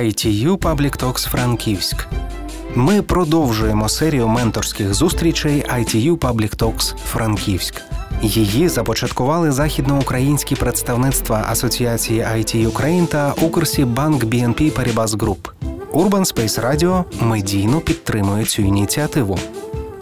ITU Public Talks Франківськ. Ми продовжуємо серію менторських зустрічей ITU Public Talks Франківськ. Її започаткували західноукраїнські представництва Асоціації IT Ukraine та Укрсібанк BNP Paribas Group. Urban Space Radio медійно підтримує цю ініціативу.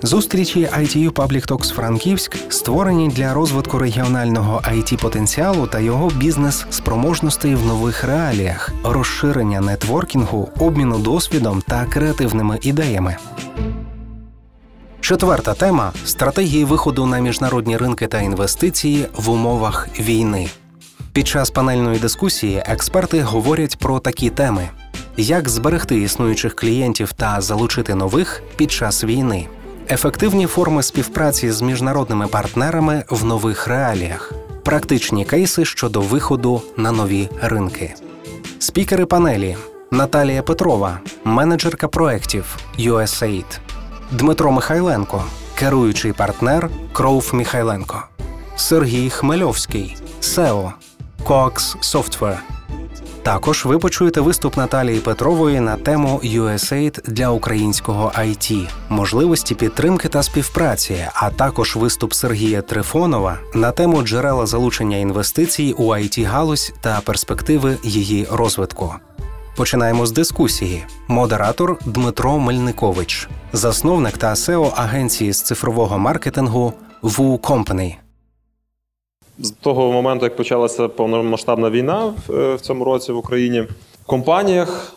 Зустрічі ITU Public Talks Франківськ створені для розвитку регіонального it потенціалу та його бізнес-спроможностей в нових реаліях, розширення нетворкінгу, обміну досвідом та креативними ідеями. Четверта тема стратегії виходу на міжнародні ринки та інвестиції в умовах війни. Під час панельної дискусії експерти говорять про такі теми: як зберегти існуючих клієнтів та залучити нових під час війни ефективні форми співпраці з міжнародними партнерами в нових реаліях, практичні кейси щодо виходу на нові ринки. Спікери панелі Наталія Петрова, менеджерка проєктів USAID, Дмитро Михайленко, керуючий партнер Кров Михайленко, Сергій Хмельовський, SEO, Coax Software, також ви почуєте виступ Наталії Петрової на тему USAID для українського IT, можливості підтримки та співпраці, а також виступ Сергія Трифонова на тему джерела залучення інвестицій у it галузь та перспективи її розвитку. Починаємо з дискусії. Модератор Дмитро Мельникович, засновник та SEO агенції з цифрового маркетингу Wu Company з того моменту, як почалася повномасштабна війна в е, цьому році в Україні, в компаніях.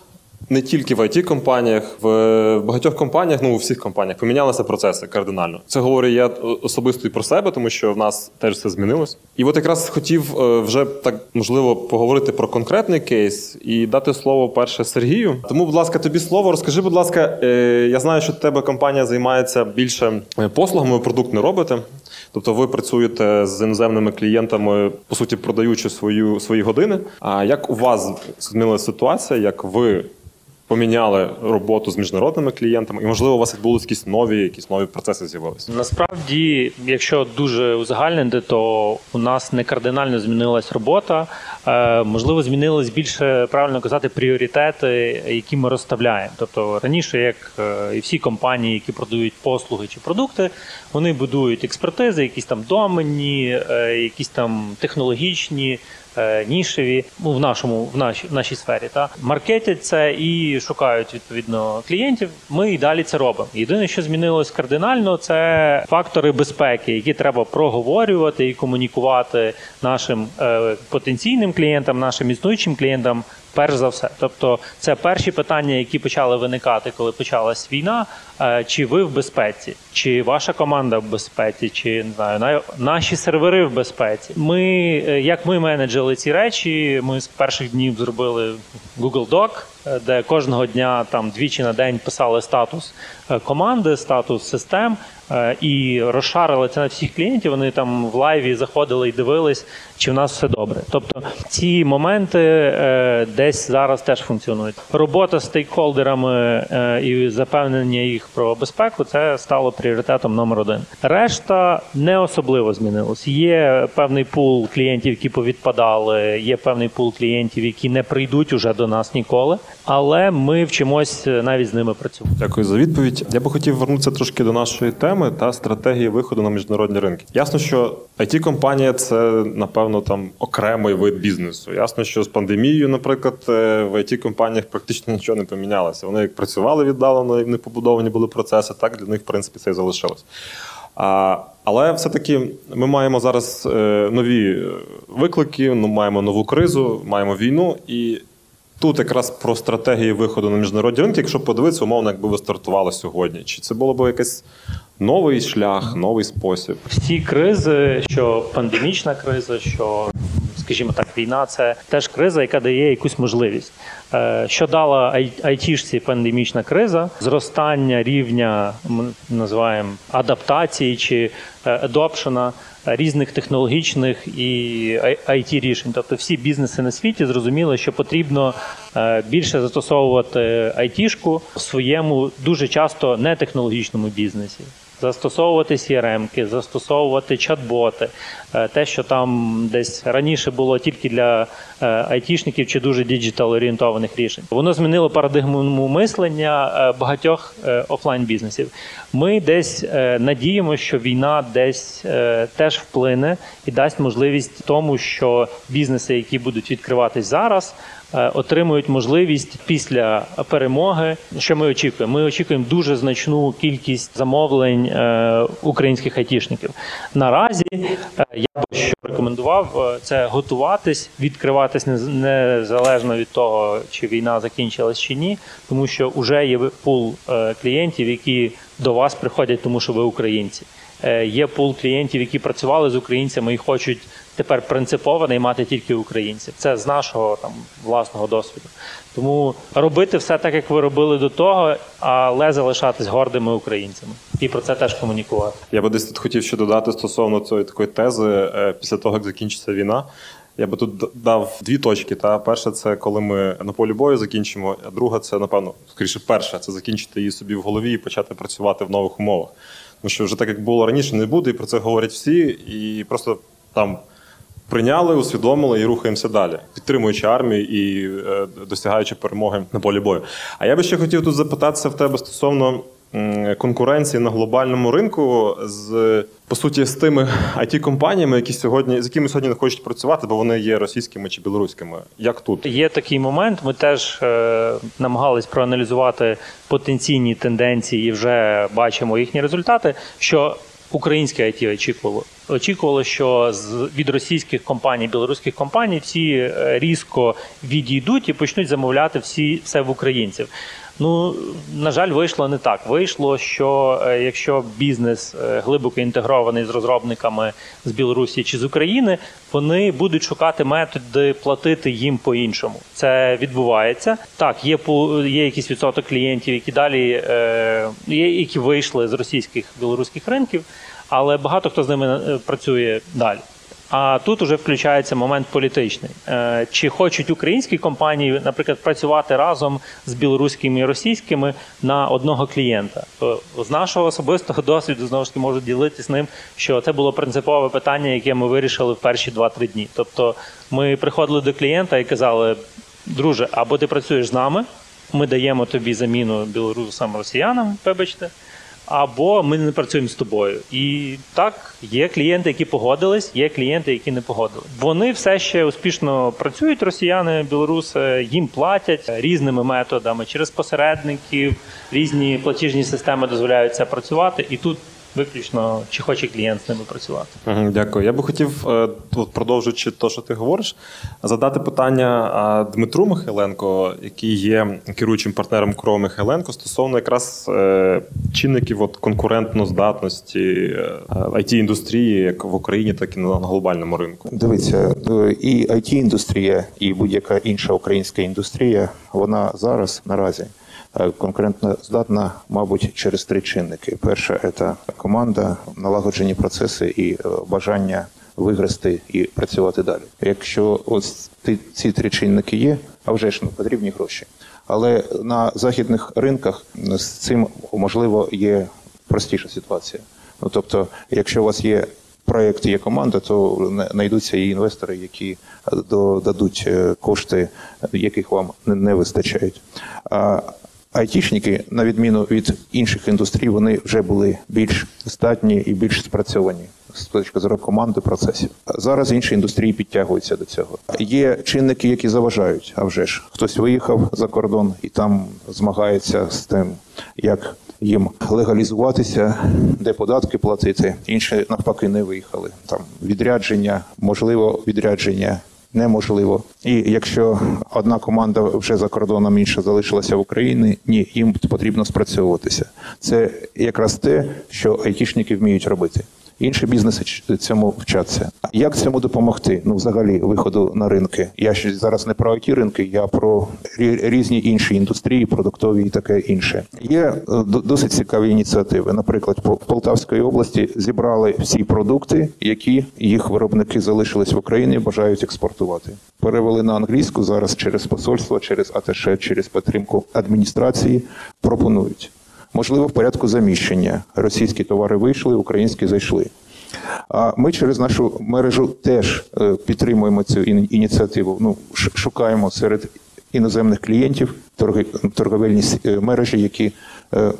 Не тільки в it компаніях в багатьох компаніях, ну у всіх компаніях помінялися процеси кардинально. Це говорю я особисто і про себе, тому що в нас теж все змінилось. І от якраз хотів е, вже так можливо поговорити про конкретний кейс і дати слово перше Сергію. Тому, будь ласка, тобі слово. Розкажи, будь ласка, е, я знаю, що тебе компанія займається більше послугами, продукт не робите. Тобто ви працюєте з іноземними клієнтами, по суті, продаючи свою свої години. А як у вас змінилася ситуація? Як ви поміняли роботу з міжнародними клієнтами, і можливо у вас відбулись якісь нові, якісь нові процеси з'явилися? Насправді, якщо дуже узагальнити, то у нас не кардинально змінилась робота. Е, можливо, змінились більше правильно казати пріоритети, які ми розставляємо. Тобто раніше, як е, і всі компанії, які продають послуги чи продукти, вони будують експертизи, якісь там доменні, е, якісь там технологічні. Е, нішеві ну, в нашому в нашій в нашій сфері. Та маркетять це і шукають відповідно клієнтів. Ми і далі це робимо. Єдине, що змінилось кардинально, це фактори безпеки, які треба проговорювати і комунікувати нашим е, потенційним клієнтам, нашим існуючим клієнтам перш за все. Тобто, це перші питання, які почали виникати, коли почалась війна. Е, чи ви в безпеці, чи ваша команда в безпеці, чи не знаю, наші сервери в безпеці. Ми е, як ми менеджили ці речі, ми з перших днів зробили Google Doc, е, де кожного дня там двічі на день писали статус команди, статус систем. І розшарили це на всіх клієнтів. Вони там в лайві заходили і дивились, чи в нас все добре. Тобто ці моменти десь зараз теж функціонують. Робота з стейкхолдерами і запевнення їх про безпеку, це стало пріоритетом номер один. Решта не особливо змінилось. Є певний пул клієнтів, які повідпадали, є певний пул клієнтів, які не прийдуть уже до нас ніколи. Але ми вчимось навіть з ними працювати. Дякую за відповідь. Я би хотів вернутися трошки до нашої теми та стратегії виходу на міжнародні ринки. Ясно, що it компанія це напевно там окремий вид бізнесу. Ясно, що з пандемією, наприклад, е, в it компаніях практично нічого не помінялося. Вони як працювали віддалено, і не побудовані були процеси, так для них, в принципі, це і залишилось. А, Але все-таки ми маємо зараз е, нові виклики, ну, маємо нову кризу, маємо війну. І тут якраз про стратегії виходу на міжнародні ринки, якщо подивитися, умовно, якби ви стартували сьогодні. Чи це було б якийсь новий шлях, новий спосіб? Всі кризи, що пандемічна криза, що скажімо так, війна це теж криза, яка дає якусь можливість. Е, що дала айтішці пандемічна криза, зростання рівня ми називаємо адаптації чи adoption а різних технологічних і IT рішень. Тобто всі бізнеси на світі зрозуміли, що потрібно е, більше застосовувати айтішку в своєму дуже часто нетехнологічному бізнесі. Застосовувати CRM-ки, застосовувати чат-боти, Е, те, що там десь раніше було тільки для е, айтішників чи дуже digital орієнтованих рішень. Воно змінило парадигму мислення е, багатьох е, офлайн бізнесів. Ми десь надіємося, що війна десь теж вплине і дасть можливість тому, що бізнеси, які будуть відкриватись зараз, отримують можливість після перемоги. Що ми очікуємо? Ми очікуємо дуже значну кількість замовлень е, українських айтішників. Наразі е, я би що рекомендував е, це готуватись, відкриватись нез- незалежно від того, чи війна закінчилась чи ні, тому що вже є пул е, клієнтів, які до вас приходять, тому що ви українці. Е, Є пул клієнтів, які працювали з українцями і хочуть тепер принципово наймати тільки українців. Це з нашого там власного досвіду. Тому робити все так, як ви робили до того, але залишатись гордими українцями і про це теж комунікувати. Я би десь тут хотів ще додати стосовно цієї такої тези е, після того, як закінчиться війна. Я би тут дав дві точки. Та перша це коли ми на полі бою закінчимо, а друга це, напевно, скоріше, перша це закінчити її собі в голові і почати працювати в нових умовах. Тому що вже так як було раніше, не буде, і про це говорять всі, і просто там прийняли, усвідомили і рухаємося далі, підтримуючи армію і е, досягаючи перемоги на полі бою. А я би ще хотів тут запитатися в тебе стосовно конкуренції на глобальному ринку з по суті з тими it компаніями які сьогодні з якими сьогодні не хочуть працювати, бо вони є російськими чи білоруськими. Як тут? Є такий момент. Ми теж е, намагались проаналізувати потенційні тенденції і вже бачимо їхні результати. Що українське IT очікувало? Очікувало, що від російських компаній, білоруських компаній всі е, різко відійдуть і почнуть замовляти всі все в українців. Ну, на жаль, вийшло не так. Вийшло, що е, якщо бізнес е, глибоко інтегрований з розробниками з Білорусі чи з України, вони будуть шукати методи платити їм по-іншому. Це відбувається. Так, є є якийсь відсоток клієнтів, які далі е, є, які вийшли з російських білоруських ринків, але багато хто з ними працює далі. А тут уже включається момент політичний. Е, Чи хочуть українські компанії, наприклад, працювати разом з білоруськими і російськими на одного клієнта? З нашого особистого досвіду знову ж таки можу ділитися ним, що це було принципове питання, яке ми вирішили в перші 2-3 дні. Тобто, ми приходили до клієнта і казали: друже, або ти працюєш з нами, ми даємо тобі заміну білорусам росіянам, вибачте. Або ми не працюємо з тобою. І так, є клієнти, які погодились, є клієнти, які не погодились. Вони все ще успішно працюють, росіяни, білоруси, їм платять різними методами через посередників, різні платіжні системи дозволяють це працювати. І тут виключно чи хоче клієнт з ними працювати. Дякую. Я би хотів, е, от продовжуючи те, що ти говориш, задати питання Дмитру Михайленко, який є керуючим партнером КРО Михайленко, стосовно якраз е, чинників от, конкурентноздатності it індустрії як в Україні, так і на глобальному ринку. Дивіться, е, і it індустрія і будь-яка інша українська індустрія, вона зараз наразі е, конкурентно здатна, мабуть, через три чинники. Перше це команда, налагоджені процеси і е, бажання виграсти і працювати далі. Якщо ось ці- три чинники є, а вже ж ну, потрібні гроші. Але на західних ринках з цим можливо є простіша ситуація. Ну тобто, якщо у вас є проєкт, є команда, то знайдуться і інвестори, які е, до- дадуть е, кошти, яких вам не- вистачають. Айтішники, на відміну від інших індустрій, вони вже були більш здатні і більш спрацьовані з точки зору команди процесів. Зараз інші індустрії підтягуються до цього. Є чинники, які заважають. А вже ж хтось виїхав за кордон і там змагається з тим, як їм легалізуватися, де податки платити. Інші навпаки не виїхали. Там відрядження, можливо, відрядження. Неможливо, і якщо одна команда вже за кордоном, інша залишилася в Україні, ні, їм потрібно спрацьовуватися. Це якраз те, що айтішники вміють робити. Інші бізнеси цьому вчаться. Як цьому допомогти? Ну, взагалі, виходу на ринки. Я ще зараз не про it ринки, я про різні інші індустрії, продуктові і таке інше. Є е, до- досить цікаві ініціативи. Наприклад, по в Полтавській області зібрали всі продукти, які їх виробники залишились в Україні, бажають експортувати. Перевели на англійську зараз через посольство, через АТШ, через підтримку адміністрації. Пропонують. Можливо, в порядку заміщення. Російські товари вийшли, українські зайшли. А ми через нашу мережу теж е, підтримуємо цю ініціативу. Ну, шукаємо серед іноземних клієнтів торговельні е, мережі, які е,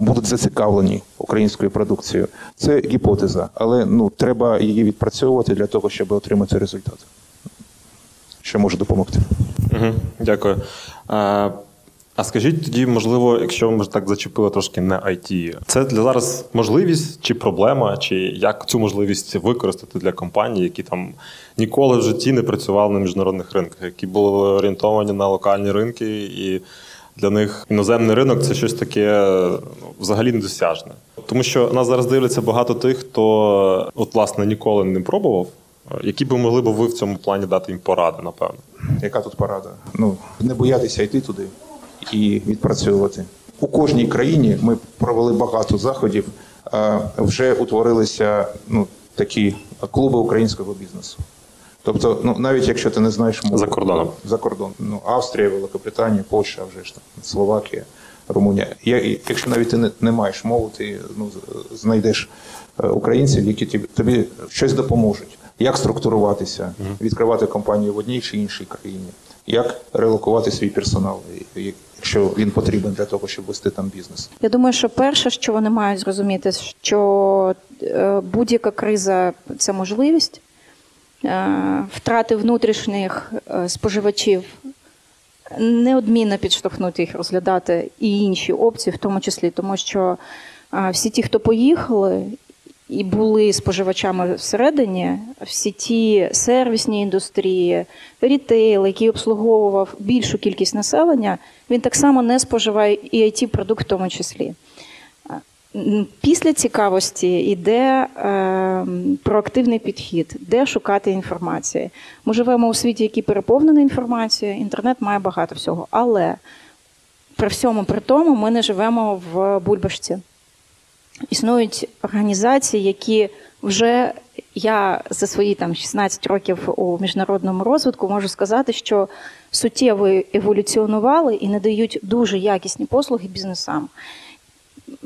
будуть зацікавлені українською продукцією. Це гіпотеза, але ну, треба її відпрацьовувати для того, щоб отримати результат. Що може допомогти? Угу, дякую. А, скажіть тоді, можливо, якщо ми ж так зачепили трошки не IT, це для зараз можливість чи проблема, чи як цю можливість використати для компаній, які там ніколи в житті не працювали на міжнародних ринках, які були орієнтовані на локальні ринки, і для них іноземний ринок це щось таке ну, взагалі недосяжне. Тому що нас зараз дивляться багато тих, хто от власне ніколи не пробував. Які би могли б ви в цьому плані дати їм поради, напевно? Яка тут порада? Ну, не боятися йти туди і відпрацьовувати. У кожній країні ми провели багато заходів, вже утворилися ну, такі клуби українського бізнесу. Тобто, ну навіть якщо ти не знаєш мову За кордоном. за кордон, ну Австрія, Великобританія, Польща, вже ж там Словакія, Румунія. Я, якщо навіть ти не, не маєш мови, ти ну знайдеш е, українців, які тобі, тобі щось допоможуть. Як структуруватися, відкривати компанію в одній чи іншій країні, як релокувати свій персонал, якщо він потрібен для того, щоб вести там бізнес. Я думаю, що перше, що вони мають зрозуміти, що е, будь-яка криза це можливість. Е, Втрати внутрішніх е, споживачів неодмінно підштовхнути їх розглядати і інші опції, в тому числі, тому що всі ті, хто поїхали і були споживачами всередині, всі ті сервісні індустрії, рітейл, який обслуговував більшу кількість населення, він так само не споживає і it продукт в тому числі. Після цікавості йде е, проактивний підхід, де шукати інформації. Ми живемо у світі, який переповнений інформацією, інтернет має багато всього. Але при всьому при тому ми не живемо в бульбашці. Існують організації, які вже я за свої там 16 років у міжнародному розвитку можу сказати, що суттєво еволюціонували і надають дуже якісні послуги бізнесам.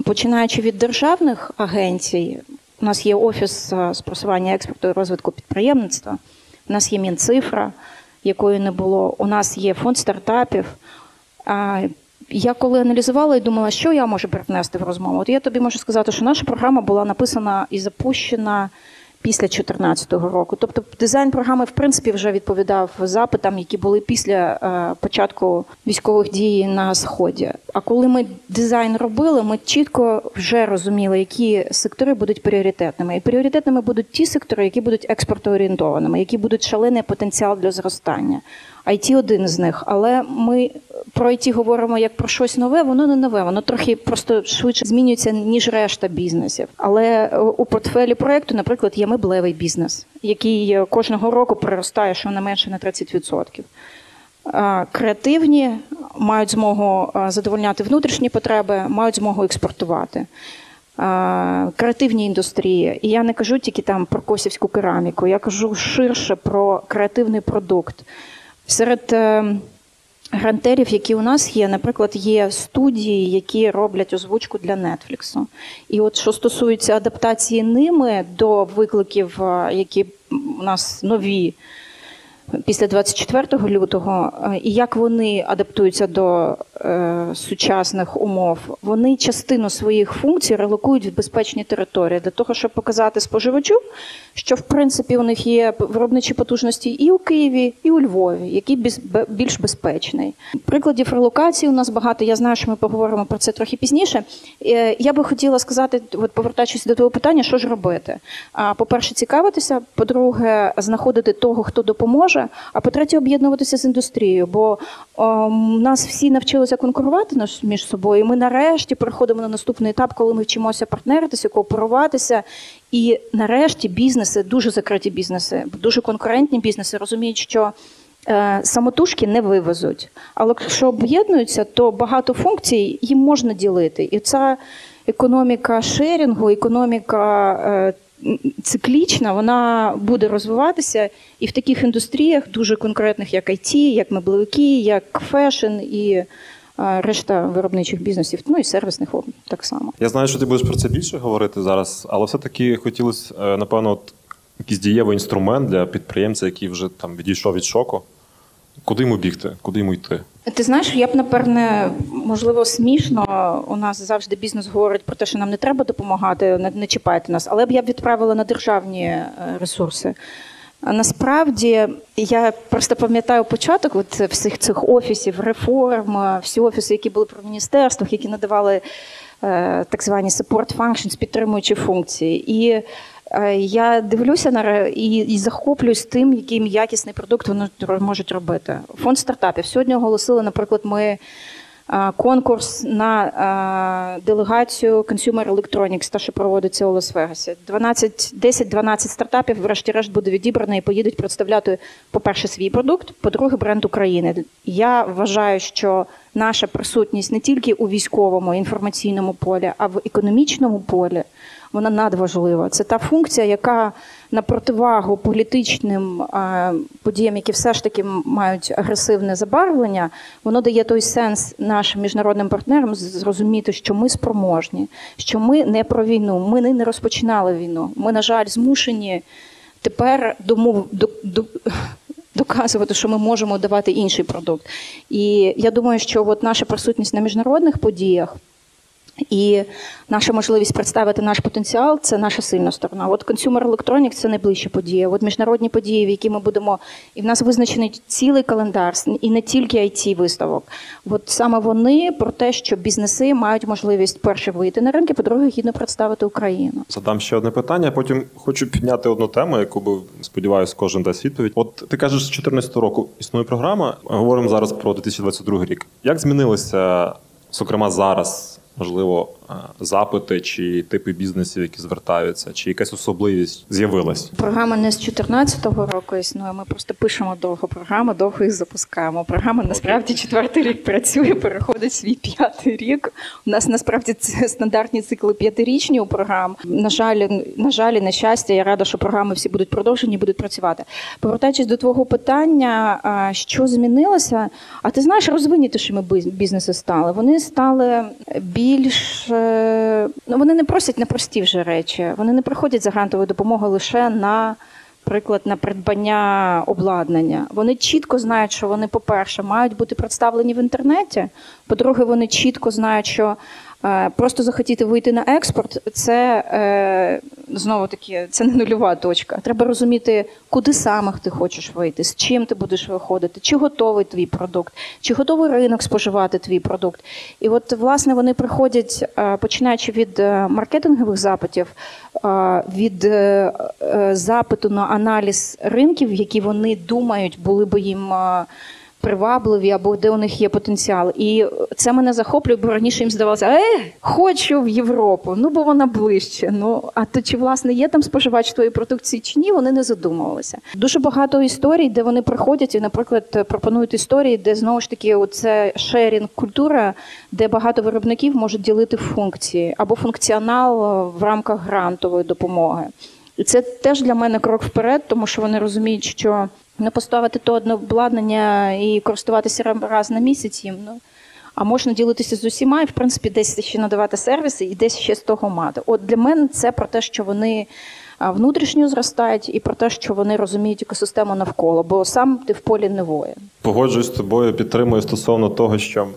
Починаючи від державних агенцій, у нас є офіс е, з просування експорту і розвитку підприємництва, у нас є Мінцифра, якої не було, у нас є фонд стартапів. Я коли аналізувала і думала, що я можу привнести в розмову, от я тобі можу сказати, що наша програма була написана і запущена після 2014 року. Тобто дизайн програми, в принципі, вже відповідав запитам, які були після е, початку військових дій на сході. А коли ми дизайн робили, ми чітко вже розуміли, які сектори будуть пріоритетними. І пріоритетними будуть ті сектори, які будуть експортоорієнтованими, які будуть шалений потенціал для зростання. IT один з них, але ми про IT говоримо як про щось нове, воно не нове, воно трохи просто швидше змінюється, ніж решта бізнесів. Але е, у портфелі проекту, наприклад, є меблевий бізнес, який е, кожного року приростає щонайменше на 30%. Е, Креативні мають змогу е, задовольняти внутрішні потреби, мають змогу експортувати. Е, Креативні індустрії, і я не кажу тільки там про косівську кераміку, я кажу ширше про креативний продукт. Серед е, грантерів, які у нас є, наприклад, є студії, які роблять озвучку для Нетфліксу. І от що стосується адаптації ними до викликів, е, які у нас нові після 24 лютого, е, і як вони адаптуються до е, сучасних умов, вони частину своїх функцій релокують в безпечні території для того, щоб показати споживачу, що в принципі у них є виробничі потужності і у Києві, і у Львові, який більш безпечний. Прикладів релокації у нас багато. Я знаю, що ми поговоримо про це трохи пізніше. Е, Я би хотіла сказати, от повертаючись до того питання, що ж робити. А, По-перше, цікавитися. По-друге, знаходити того, хто допоможе. А по-третє, об'єднуватися з індустрією. Бо ем, нас всі навчилися конкурувати між собою. І ми нарешті переходимо на наступний етап, коли ми вчимося партнеритися, кооперуватися. І нарешті бізнеси, дуже закриті бізнеси, дуже конкурентні бізнеси розуміють, що е, самотужки не вивезуть. Але якщо об'єднуються, то багато функцій їм можна ділити. І ця економіка шерінгу, економіка е, циклічна, вона буде розвиватися і в таких індустріях, дуже конкретних, як IT, як меблевики, як фешн і решта виробничих бізнесів, ну і сервісних так само. Я знаю, що ти будеш про це більше говорити зараз, але все-таки хотілося, е, напевно, от якийсь дієвий інструмент для підприємця, який вже там відійшов від шоку. Куди йому бігти, куди йому йти? Ти знаєш, я б напевне, можливо, смішно. У нас завжди бізнес говорить про те, що нам не треба допомагати, не, не чіпайте нас, але б я б відправила на державні е, ресурси. Насправді я просто пам'ятаю початок от всіх цих офісів, реформ, всі офіси, які були при міністерствах, які надавали е, так звані support functions, підтримуючі функції. І е, я дивлюся на і, і захоплююсь тим, яким якісний продукт вони можуть робити. Фонд стартапів сьогодні оголосили, наприклад, ми конкурс на делегацію Consumer Electronics, та що проводиться у Лас-Вегасі. 10-12 стартапів, врешті-решт, буде відібрано і поїдуть представляти, по-перше, свій продукт, по-друге, бренд України. Я вважаю, що наша присутність не тільки у військовому інформаційному полі, а в економічному полі вона надважлива. Це та функція, яка на противагу політичним подіям, які все ж таки мають агресивне забарвлення, воно дає той сенс нашим міжнародним партнерам зрозуміти, що ми спроможні, що ми не про війну, ми не розпочинали війну. Ми, на жаль, змушені тепер домов до, до, доказувати, що ми можемо давати інший продукт. І я думаю, що от наша присутність на міжнародних подіях. І наша можливість представити наш потенціал це наша сильна сторона. От Consumer Electronics – це найближча подія. От міжнародні події, в які ми будемо, і в нас визначений цілий календар, і не тільки it виставок. От саме вони про те, що бізнеси мають можливість перше вийти на ринки, по-друге, гідно представити Україну. Задам ще одне питання. Потім хочу підняти одну тему, яку би сподіваюся, кожен дасть відповідь. От ти кажеш, з 2014 року існує програма. Говоримо зараз про 2022 рік. Як змінилося, зокрема зараз? Можливо, запити чи типи бізнесів, які звертаються, чи якась особливість з'явилась? Програма не з 2014 року існує. Ми просто пишемо довго програму, довго їх запускаємо. Програма насправді четвертий рік працює, переходить свій п'ятий рік. У нас насправді це стандартні цикли п'ятирічні у програм. На жаль, на жаль, на щастя, я рада, що програми всі будуть продовжені, будуть працювати. Повертаючись до твого питання, що змінилося? А ти знаєш, розвинітішими бізнеси стали. Вони стали більш ну вони не просять на прості вже речі. Вони не приходять за грантовою допомогою лише на приклад на придбання обладнання. Вони чітко знають, що вони, по-перше, мають бути представлені в інтернеті. По-друге, вони чітко знають, що Е, просто захотіти вийти на експорт, це е, знову таки це не нульова точка. Треба розуміти, куди саме ти хочеш вийти, з чим ти будеш виходити, чи готовий твій продукт, чи готовий ринок споживати твій продукт. І от власне вони приходять, е, починаючи від маркетингових запитів, від запиту на аналіз ринків, які вони думають, були би їм привабливі або де у них є потенціал. І це мене захоплює, бо раніше їм здавалося, е, хочу в Європу, ну бо вона ближче. Ну а то чи власне є там споживач твоєї продукції чи ні, вони не задумувалися. Дуже багато історій, де вони приходять і, наприклад, пропонують історії, де знову ж таки оце шерінг культура, де багато виробників можуть ділити функції або функціонал в рамках грантової допомоги. І це теж для мене крок вперед, тому що вони розуміють, що не поставити то одне обладнання і користуватися раз на місяць їм. Ну, а можна ділитися з усіма і, в принципі, десь ще надавати сервіси і десь ще з того мати. От для мене це про те, що вони внутрішньо зростають, і про те, що вони розуміють екосистему навколо, бо сам ти в полі не воїн. Погоджуюсь з тобою, підтримую стосовно того, що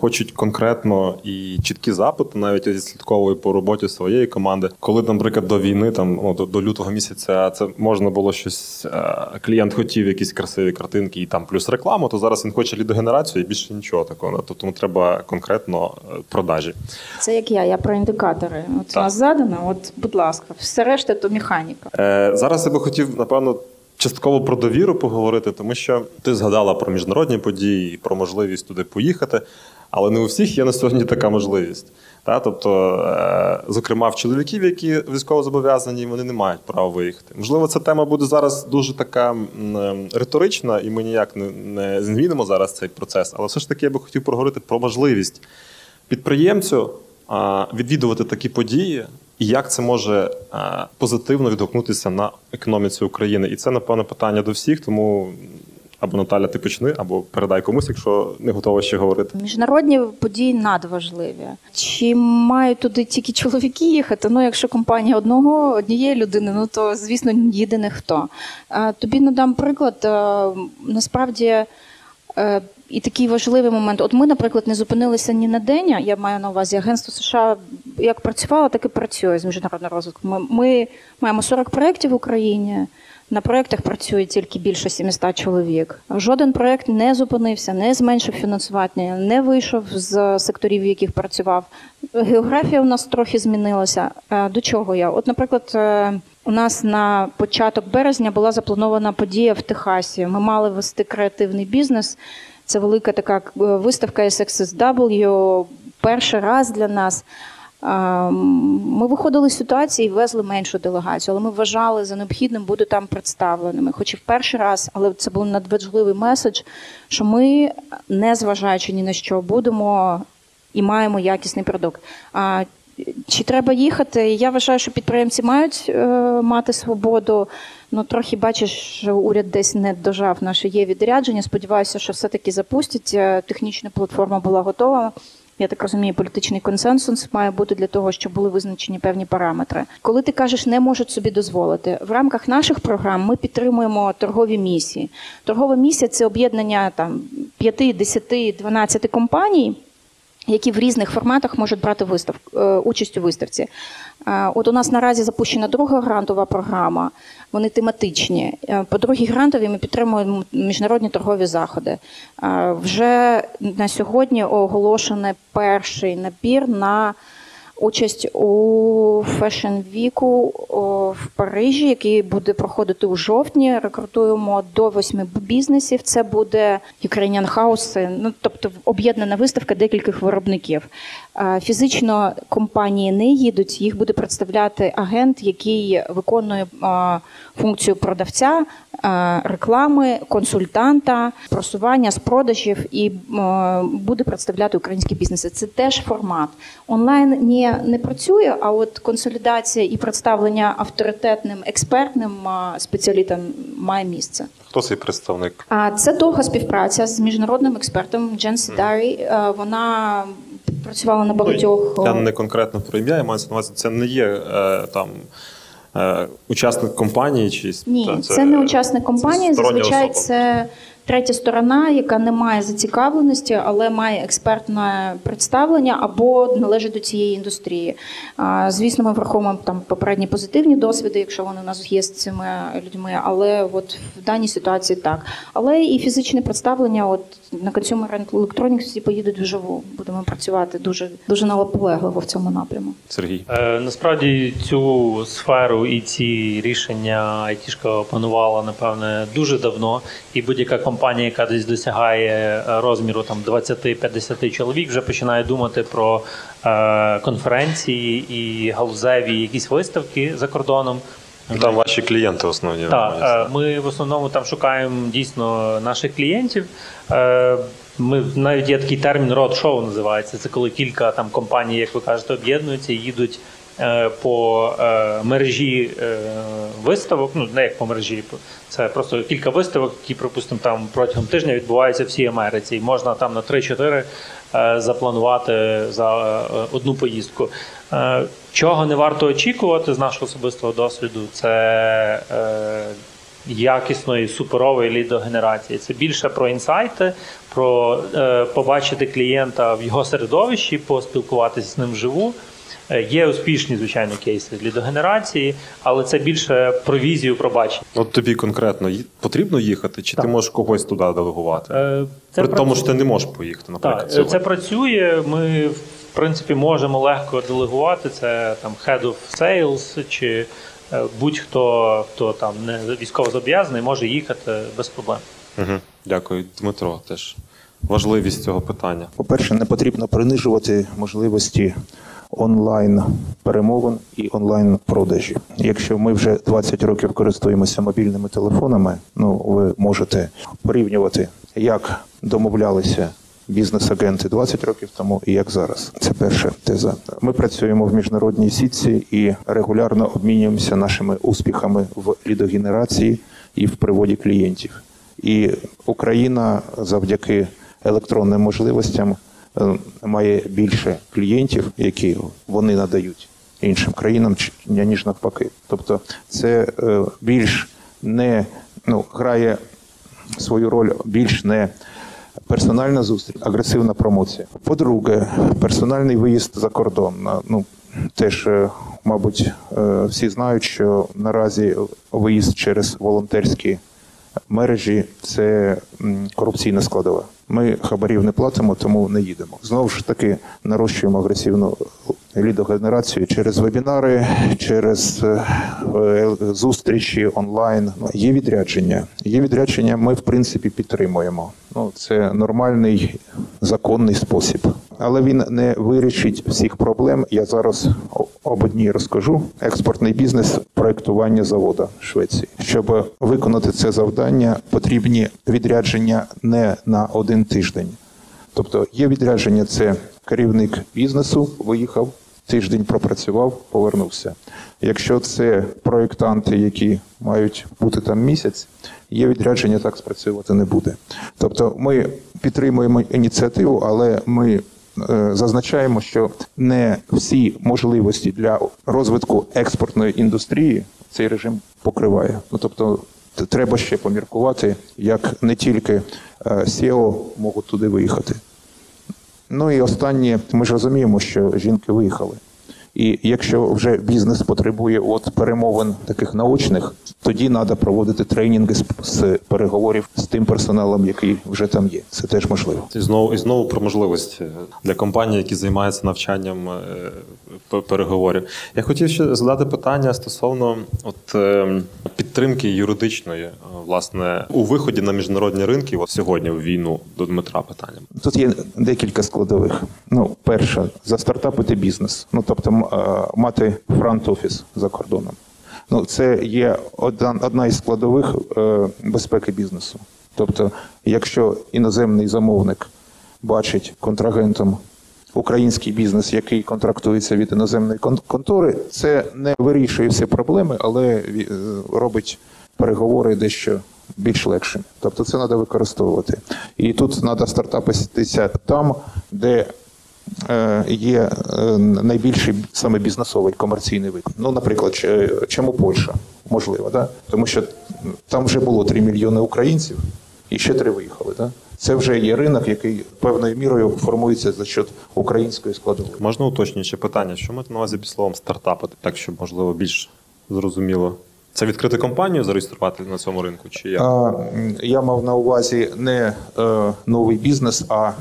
хочуть конкретно і чіткі запити, навіть зі слідковою по роботі своєї команди. Коли, наприклад, до війни, там ну, до, до лютого місяця, це можна було щось. Е, клієнт хотів якісь красиві картинки і там плюс рекламу, то зараз він хоче лідогенерацію і більше нічого такого. Тобто тому треба конкретно е, продажі. Це як я, я про індикатори. От так. у нас задано, от, будь ласка, все решта то механіка. Е, Зараз я би хотів, напевно частково про довіру поговорити, тому що ти згадала про міжнародні події, про можливість туди поїхати, але не у всіх є на сьогодні така можливість. Та? Тобто, е, зокрема, в чоловіків, які військово зобов'язані, вони не мають права виїхати. Можливо, ця тема буде зараз дуже така риторична, і ми ніяк не змінимо зараз цей процес. Але все ж таки я би хотів проговорити про можливість підприємцю відвідувати такі події, і як це може позитивно відгукнутися на економіці України. І це, напевно, питання до всіх, тому Або Наталя, ти почни, або передай комусь, якщо не готова ще говорити. Міжнародні події надважливі. Чи мають туди тільки чоловіки їхати? Ну, якщо компанія одного однієї людини, ну то звісно їде не хто. Е, Тобі надам приклад. Е, Насправді. І такий важливий момент. От ми, наприклад, не зупинилися ні на день. Я маю на увазі агентство США як працювало, так і працює з міжнародного розвитку. Ми, ми маємо 40 проєктів в Україні. На проєктах працює тільки більше 700 чоловік. Жоден проєкт не зупинився, не зменшив фінансування, не вийшов з секторів, в яких працював. Географія у нас трохи змінилася. Е, До чого я? От, наприклад, е, у нас на початок березня була запланована подія в Техасі. Ми мали вести креативний бізнес. Це велика така е, виставка SXSW, перший раз для нас. Ми виходили з ситуації і везли меншу делегацію, але ми вважали за необхідним бути там представленими. Хоч і в перший раз, але це був надважливий меседж, що ми, не зважаючи ні на що, будемо і маємо якісний продукт. Чи треба їхати? Я вважаю, що підприємці мають е, мати свободу. Ну, трохи бачиш, що уряд десь не дожав наше є відрядження. Сподіваюся, що все-таки запустять. Е, Технічна платформа була готова. Я так розумію, політичний консенсус має бути для того, щоб були визначені певні параметри. Коли ти кажеш, не можуть собі дозволити в рамках наших програм, ми підтримуємо торгові місії. Торгова місія це об'єднання там 5, 10, 12 компаній які в різних форматах можуть брати вистав, е, участь у виставці. Е, От у нас наразі запущена друга грантова програма. Вони тематичні. Е, По другій грантовій ми підтримуємо міжнародні торгові заходи. Вже на сьогодні оголошений перший набір на участь у Fashion Week в Парижі, який буде проходити у жовтні. Рекрутуємо до восьми бізнесів. Це буде Ukrainian House, ну тобто об'єднана виставка декількох виробників. Е, Фізично компанії не їдуть, їх буде представляти агент, який виконує е, функцію продавця, е, реклами, консультанта, просування з продажів і буде представляти українські бізнеси. Це теж формат. Онлайн не, не працює, а от консолідація і представлення авторитетним експертним спеціалітам має місце. Хто цей представник? А це довга співпраця з міжнародним експертом Джен Сідарі. Е, Вона працювала на багатьох Я не конкретно про ім'я, я маю на увазі, це не є е, там. е, Учасник компанії чи Ні, та, це, не учасник компанії. стороння Зазвичай особа. це третя сторона, яка не має зацікавленості, але має експертне представлення або належить до цієї індустрії. Звісно, ми враховуємо там попередні позитивні досвіди, якщо вони у нас є з цими людьми. Але от в даній ситуації так. Але і фізичне представлення, от на Consumer Electronics всі поїдуть вживу. Будемо працювати дуже дуже наполегливо в цьому напряму. Сергій. Е, Насправді цю сферу і ці рішення айтішка опанувала напевне дуже давно. І будь-яка компанія, яка десь досягає е, розміру там 20-50 чоловік, вже починає думати про е, конференції і галузеві якісь виставки за кордоном. Там ваші клієнти основні. Так, е, ми в основному там шукаємо дійсно наших клієнтів. Ми навіть є такий термін род-шоу називається. Це коли кілька там компаній, як ви кажете, об'єднуються і їдуть по е, мережі е, виставок. Ну не як по мережі, це просто кілька виставок, які, припустимо, там протягом тижня відбуваються в всій Америці. І можна там на 3-4 е, запланувати за е, одну поїздку. Е, Чого не варто очікувати з нашого особистого досвіду, це е, якісної суперової лідогенерації. Це більше про інсайти, про е, побачити клієнта в його середовищі, поспілкуватися з ним вживу. Е, Є успішні, звичайно, кейси лідогенерації, але це більше про візію, про бачення. От тобі конкретно потрібно їхати, чи ти можеш когось туди делегувати? Е, Це При тому, працю- що ти не можеш поїхати, наприклад. Так, це працює. Ми, в принципі, можемо легко делегувати. Це там Head of Sales чи е, будь-хто, хто там не військово зобов'язаний, може їхати без проблем. Угу. Дякую, Дмитро. Теж важливість цього питання. По-перше, не потрібно принижувати можливості онлайн перемовин і онлайн продажі. Якщо ми вже 20 років користуємося мобільними телефонами, ну ви можете порівнювати, як домовлялися. Бізнес-агенти 20 років тому і як зараз. Це перша теза. Ми працюємо в міжнародній сітці і регулярно обмінюємося нашими успіхами в лідогенерації і в приводі клієнтів. І Україна завдяки електронним можливостям має більше клієнтів, які вони надають іншим країнам, ніж навпаки. Тобто, це е, більш не ну, грає свою роль більш не персональна зустріч, агресивна промоція. По-друге, персональний виїзд за кордон. Ну, теж, е, мабуть, е, всі знають, що наразі виїзд через волонтерські мережі це корупційна складова. Ми хабарів не платимо, тому не їдемо. Знову ж таки, нарощуємо агресивну лідогенерацію через вебінари, через е, е, зустрічі онлайн. Ну, Є відрядження. Є відрядження. Ми в принципі підтримуємо. Ну це нормальний законний спосіб, але він не вирішить всіх проблем. Я зараз об одній розкажу: експортний бізнес, проектування завода в Швеції. Щоб виконати це завдання, потрібні відрядження не на один тиждень. Тобто є відрядження, це керівник бізнесу виїхав, тиждень пропрацював, повернувся. Якщо це проєктанти, які мають бути там місяць, є відрядження, так спрацювати не буде. Тобто ми підтримуємо ініціативу, але ми зазначаємо, що не всі можливості для розвитку експортної індустрії цей режим покриває. Ну тобто треба ще поміркувати, як не тільки Сіо SEO можуть туди виїхати. Ну і останнє, ми ж розуміємо, що жінки виїхали. І якщо вже бізнес потребує от перемовин таких наочних, тоді треба проводити тренінги з, з переговорів з тим персоналом, який вже там є. Це теж можливо. І знову і знову про можливості для компаній, які займаються навчанням е, переговорів. Я хотів ще задати питання стосовно от е, підтримки юридичної, е, власне, у виході на міжнародні ринки. От сьогодні в війну до Дмитра питання. Тут є декілька складових. Ну, перше, застартапити бізнес. Ну, тобто, е, мати фронт-офіс за кордоном. Ну, це є одна, одна із складових е, безпеки бізнесу. Тобто, якщо іноземний замовник бачить контрагентом український бізнес, який контрактується від іноземної контори, це не вирішує всі проблеми, але е, робить переговори дещо більш легшими. Тобто це треба використовувати. І тут треба стартапитися там, де є е, найбільший саме бізнесовий комерційний виклик. Ну, наприклад, чому Польща? Можливо, да? тому що там вже було 3 мільйони українців, і ще три виїхали. Да? Це вже є ринок, який певною мірою формується за счет української складової. Можна уточнююче питання, що маєте на увазі під словом стартапити, так щоб можливо більш зрозуміло. Це відкрити компанію, зареєструвати на цьому ринку, чи як? А, я мав на увазі не е, новий бізнес, а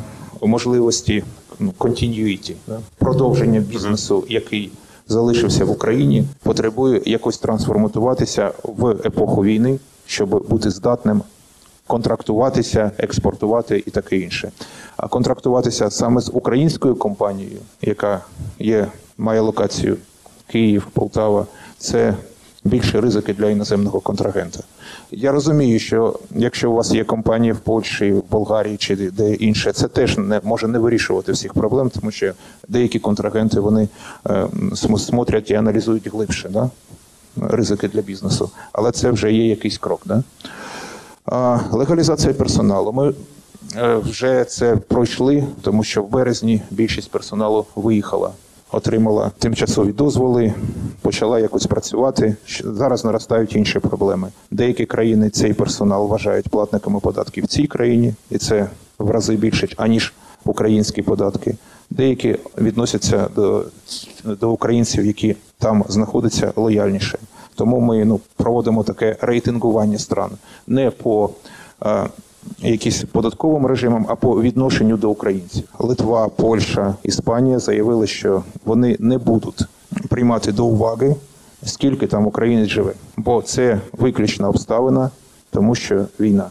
можливості ну, continuity, да? продовження бізнесу, який залишився в Україні, потребує якось трансформатуватися в епоху війни, щоб бути здатним контрактуватися, експортувати і таке інше. А контрактуватися саме з українською компанією, яка є, має локацію Київ, Полтава, це більше ризики для іноземного контрагента. Я розумію, що якщо у вас є компанія в Польщі, в Болгарії чи де інше, це теж не може не вирішувати всіх проблем, тому що деякі контрагенти вони е, смотрять і аналізують глибше да? ризики для бізнесу. Але це вже є якийсь крок. Да? Легалізація персоналу. Ми е, вже це пройшли, тому що в березні більшість персоналу виїхала, отримала тимчасові дозволи, почала якось працювати. Зараз наростають інші проблеми. Деякі країни цей персонал вважають платниками податків в цій країні, і це в рази більше, аніж українські податки. Деякі відносяться до, до українців, які там знаходяться лояльніше. Тому ми ну, проводимо таке рейтингування стран не по е, якісь податковим режимом, а по відношенню до українців. Литва, Польща, Іспанія заявили, що вони не будуть приймати до уваги, скільки там українець живе, бо це виключна обставина, тому що війна.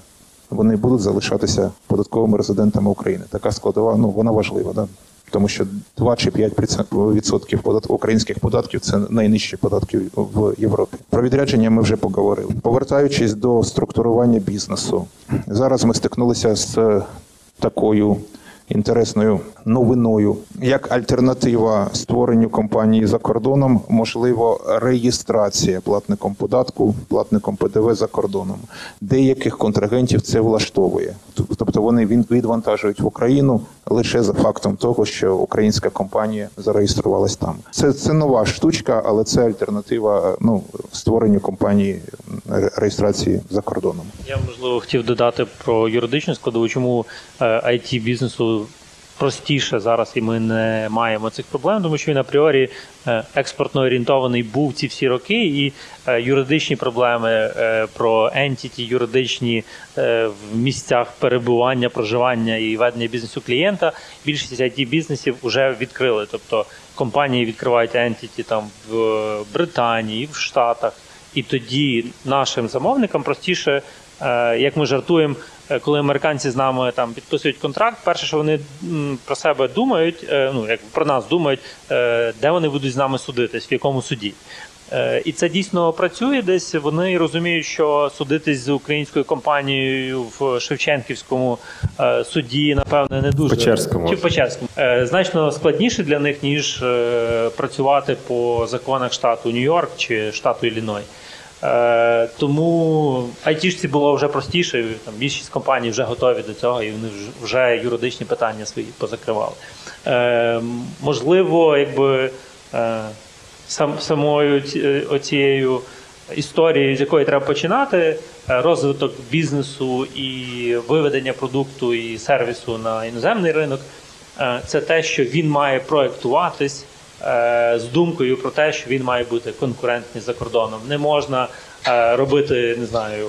Вони будуть залишатися податковими резидентами України. Така складова, ну вона важлива, да? Тому що 2 чи 5% подат... українських податків це найнижчі податки в Європі. Про відрядження ми вже поговорили. Повертаючись до структурування бізнесу, зараз ми стикнулися з такою інтересною новиною. Як альтернатива створенню компанії за кордоном, можливо, реєстрація платником податку, платником ПДВ за кордоном. Деяких контрагентів це влаштовує. Тобто вони відвантажують в Україну лише за фактом того, що українська компанія зареєструвалась там. Це, це нова штучка, але це альтернатива ну, створенню компанії реєстрації за кордоном. Я можливо хотів додати про юридичну складову, чому it бізнесу простіше зараз, і ми не маємо цих проблем, тому що він апріорі е, експортно орієнтований був ці всі роки, і е, юридичні проблеми е, про entity, юридичні в місцях перебування, проживання і ведення бізнесу клієнта. Більшість it бізнесів вже відкрили. Тобто компанії відкривають entity там в Британії, в Штатах. І тоді нашим замовникам простіше, як ми жартуємо, коли американці з нами там підписують контракт, перше, що вони про себе думають, е, ну як про нас думають, е, де вони будуть з нами судитись, в якому суді. Е, І це дійсно працює десь. Вони розуміють, що судитись з українською компанією в Шевченківському е, суді, напевне, не дуже Печерському. Чи в Печерському. Е, Значно складніше для них, ніж е, працювати по законах штату Нью-Йорк чи штату Ілліной. Е, Тому айтішці було вже простіше. Там більшість компаній вже готові до цього, і вони вже- юридичні питання свої позакривали. Е, Можливо, якби е, сам, самою ці- оцією історією, з якої треба починати, розвиток бізнесу і виведення продукту і сервісу на іноземний ринок, це те, що він має проектуватись е, з думкою про те, що він має бути конкурентний за кордоном. Не можна е, робити, не знаю,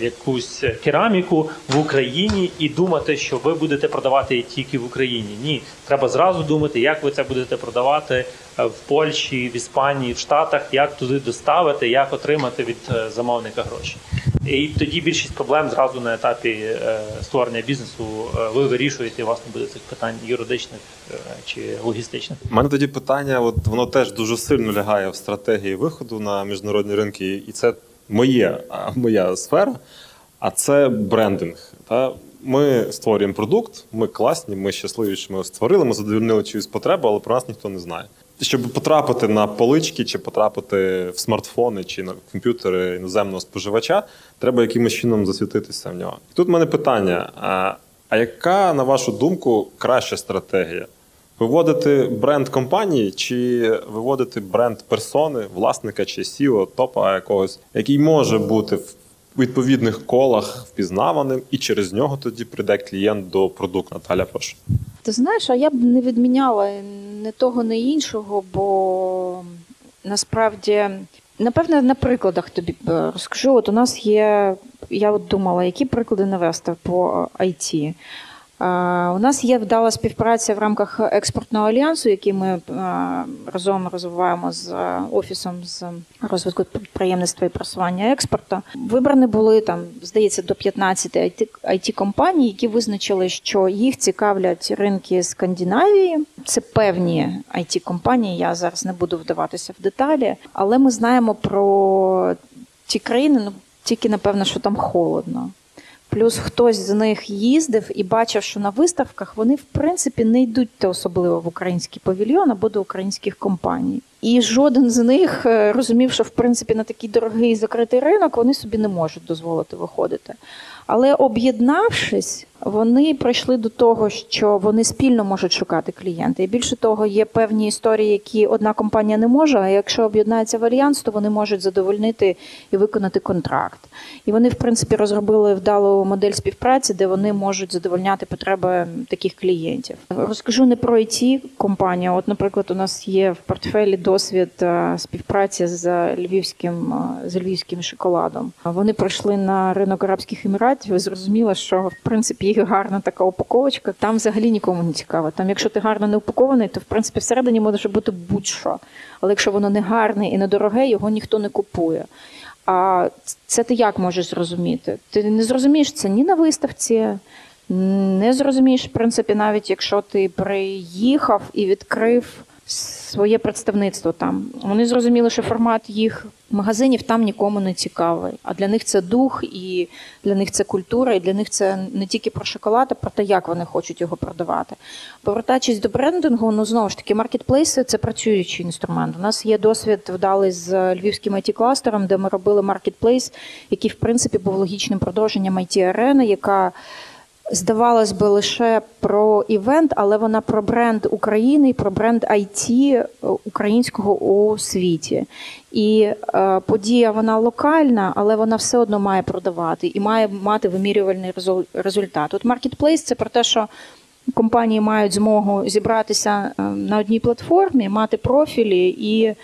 е, якусь кераміку в Україні і думати, що ви будете продавати тільки в Україні. Ні, треба зразу думати, як ви це будете продавати е, в Польщі, в Іспанії, в Штатах, як туди доставити, як отримати від е, замовника гроші. І тоді більшість проблем зразу на етапі е, створення бізнесу е, ви вирішуєте, і у вас не буде цих питань юридичних е, чи логістичних. У мене тоді питання, от воно теж дуже сильно лягає в стратегії виходу на міжнародні ринки, і це моє, моя сфера, а це брендинг. Та? Ми створюємо продукт, ми класні, ми щасливі, що ми його створили, ми задовольнили чиюсь потребу, але про нас ніхто не знає. Щоб потрапити на полички, чи потрапити в смартфони, чи на комп'ютери іноземного споживача, треба якимось чином засвітитися в нього. І тут в мене питання: а, а яка, на вашу думку, краща стратегія? Виводити бренд компанії чи виводити бренд персони, власника чи CEO, топа якогось, який може бути в відповідних колах впізнаваним, і через нього тоді прийде клієнт до продукту. Наталя, прошу. Ти знаєш, а я б не відміняла не того, не іншого, бо насправді, напевне, на прикладах тобі е, розкажу. От у нас є, я от думала, які приклади навести по IT. У нас є вдала співпраця в рамках експортного альянсу, який ми разом розвиваємо з офісом з розвитку підприємництва і просування експорту. Вибрані були там, здається, до 15 it компаній, які визначили, що їх цікавлять ринки Скандинавії. Це певні it компанії. Я зараз не буду вдаватися в деталі, але ми знаємо про ті країни, ну тільки напевно, що там холодно. Плюс хтось з них їздив і бачив, що на виставках вони в принципі не йдуть особливо в український павільйон або до українських компаній. І жоден з них е, розумів, що в принципі на такий дорогий закритий ринок вони собі не можуть дозволити виходити. Але об'єднавшись, вони прийшли до того, що вони спільно можуть шукати клієнта. І більше того, є певні історії, які одна компанія не може. А якщо об'єднається в альянс, то вони можуть задовольнити і виконати контракт. І вони, в принципі, розробили вдалу модель співпраці, де вони можуть задовольняти потреби таких клієнтів. Розкажу не про it компанію. От, наприклад, у нас є в портфелі досвід е, співпраці з львівським е, з львівським шоколадом. Вони прийшли на ринок Арабських Еміратів. і Зрозуміло, що в принципі їх гарна така упаковочка. Там взагалі нікому не цікаво. Там, якщо ти гарно не упакований, то в принципі всередині може бути будь-що. Але якщо воно не гарне і недороге, його ніхто не купує. А це ти як можеш зрозуміти? Ти не зрозумієш це ні на виставці, не зрозумієш, в принципі, навіть якщо ти приїхав і відкрив своє представництво там. Вони зрозуміли, що формат їх магазинів там нікому не цікавий. А для них це дух, і для них це культура, і для них це не тільки про шоколад, а про те, як вони хочуть його продавати. Повертаючись до брендингу, ну знову ж таки, маркетплейси це працюючий інструмент. У нас є досвід вдалий з львівським it кластером де ми робили маркетплейс, який в принципі був логічним продовженням it арени яка здавалось би, лише про івент, але вона про бренд України про бренд IT е, українського у світі. І е, подія вона локальна, але вона все одно має продавати і має мати вимірювальний результат. От Marketplace – це про те, що компанії мають змогу зібратися е, на одній платформі, мати профілі і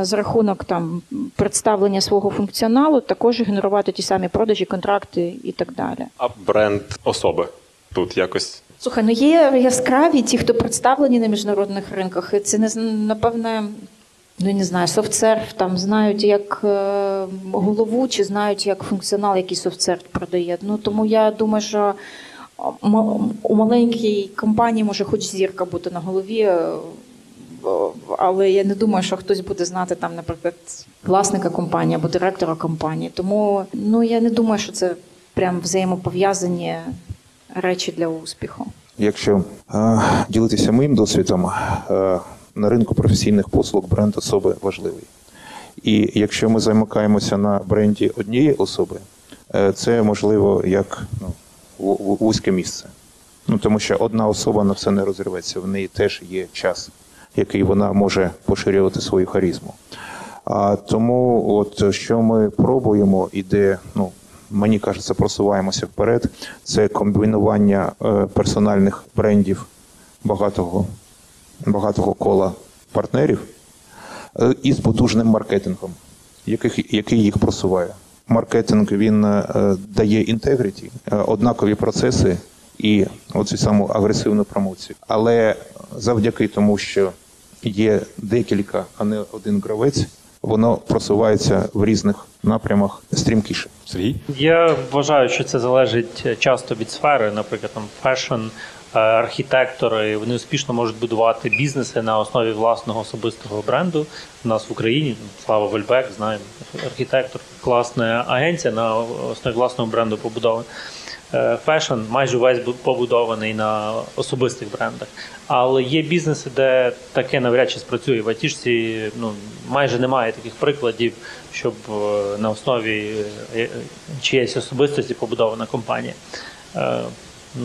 за рахунок там представлення свого функціоналу також генерувати ті самі продажі, контракти і так далі. А бренд особи тут якось. Слухай, ну є яскраві ті, хто представлені на міжнародних ринках. І Це не напевне, ну не знаю, софтсерф там знають як е, голову, чи знають як функціонал, який софтсерф продає. Ну тому я думаю, що у маленькій компанії може хоч зірка бути на голові. Але я не думаю, що хтось буде знати там, наприклад, власника компанії або директора компанії. Тому ну я не думаю, що це прям взаємопов'язані речі для успіху. Якщо е, ділитися моїм досвідом, е, на ринку професійних послуг бренд особи важливий. І якщо ми замикаємося на бренді однієї особи, е, це можливо як ну, вузьке місце. Ну тому що одна особа на все не розірветься, в неї теж є час який вона може поширювати свою харізму. А тому, от що ми пробуємо, і де ну мені кажеться, просуваємося вперед, це комбінування е, персональних брендів багатого багатого кола партнерів е, із потужним маркетингом, який, який їх просуває. Маркетинг він е, дає integrity, однакові процеси і оцю саму агресивну промоцію. Але завдяки тому, що є декілька, а не один гравець. Воно просувається в різних напрямах стрімкіше. Сергій? Я вважаю, що це залежить часто від сфери, наприклад, там фешн. Е, архітектори вони успішно можуть будувати бізнеси на основі власного особистого бренду. У нас в Україні Слава Балбек, знаємо, архітектор, класна агенція на основі власного бренду побудована. Е, фешн майже весь побудований на особистих брендах. Але є бізнеси, де таке навряд чи спрацює. В айтішці ну, майже немає таких прикладів, щоб е, на основі е, чиєїсь особистості побудована компанія.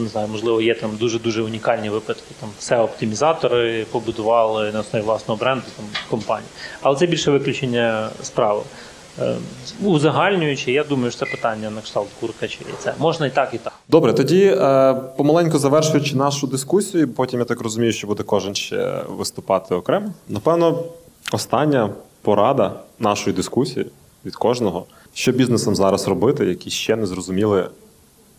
Не знаю, можливо, є там дуже-дуже унікальні випадки. Там все оптимізатори побудували на основі власного бренду там, компанії. Але це більше виключення справи. Е, узагальнюючи, я думаю, що це питання на кшталт курка чи яйця. Можна і так, і так. Добре, тоді е, помаленьку завершуючи нашу дискусію, потім я так розумію, що буде кожен ще виступати окремо. Напевно, остання порада нашої дискусії від кожного, що бізнесом зараз робити, які ще не зрозуміли,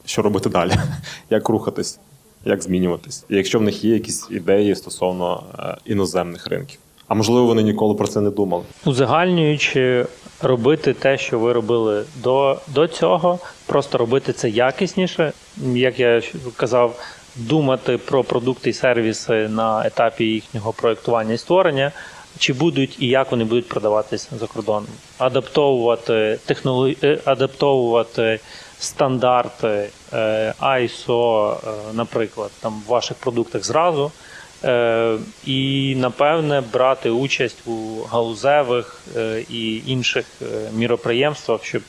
що робити далі, як рухатись, як змінюватись, якщо в них є якісь ідеї стосовно е, іноземних ринків. А можливо, вони ніколи про це не думали. Узагальнюючи, робити те, що ви робили до, до цього, просто робити це якісніше. Як я казав, думати про продукти і сервіси на етапі їхнього проєктування і створення. Чи будуть і як вони будуть продаватися за кордоном, адаптовувати технології, е, адаптовувати стандарти е, ISO, е, наприклад, там в ваших продуктах зразу. Е, і напевне брати участь у галузевих е, і інших е, міроприємствах, щоб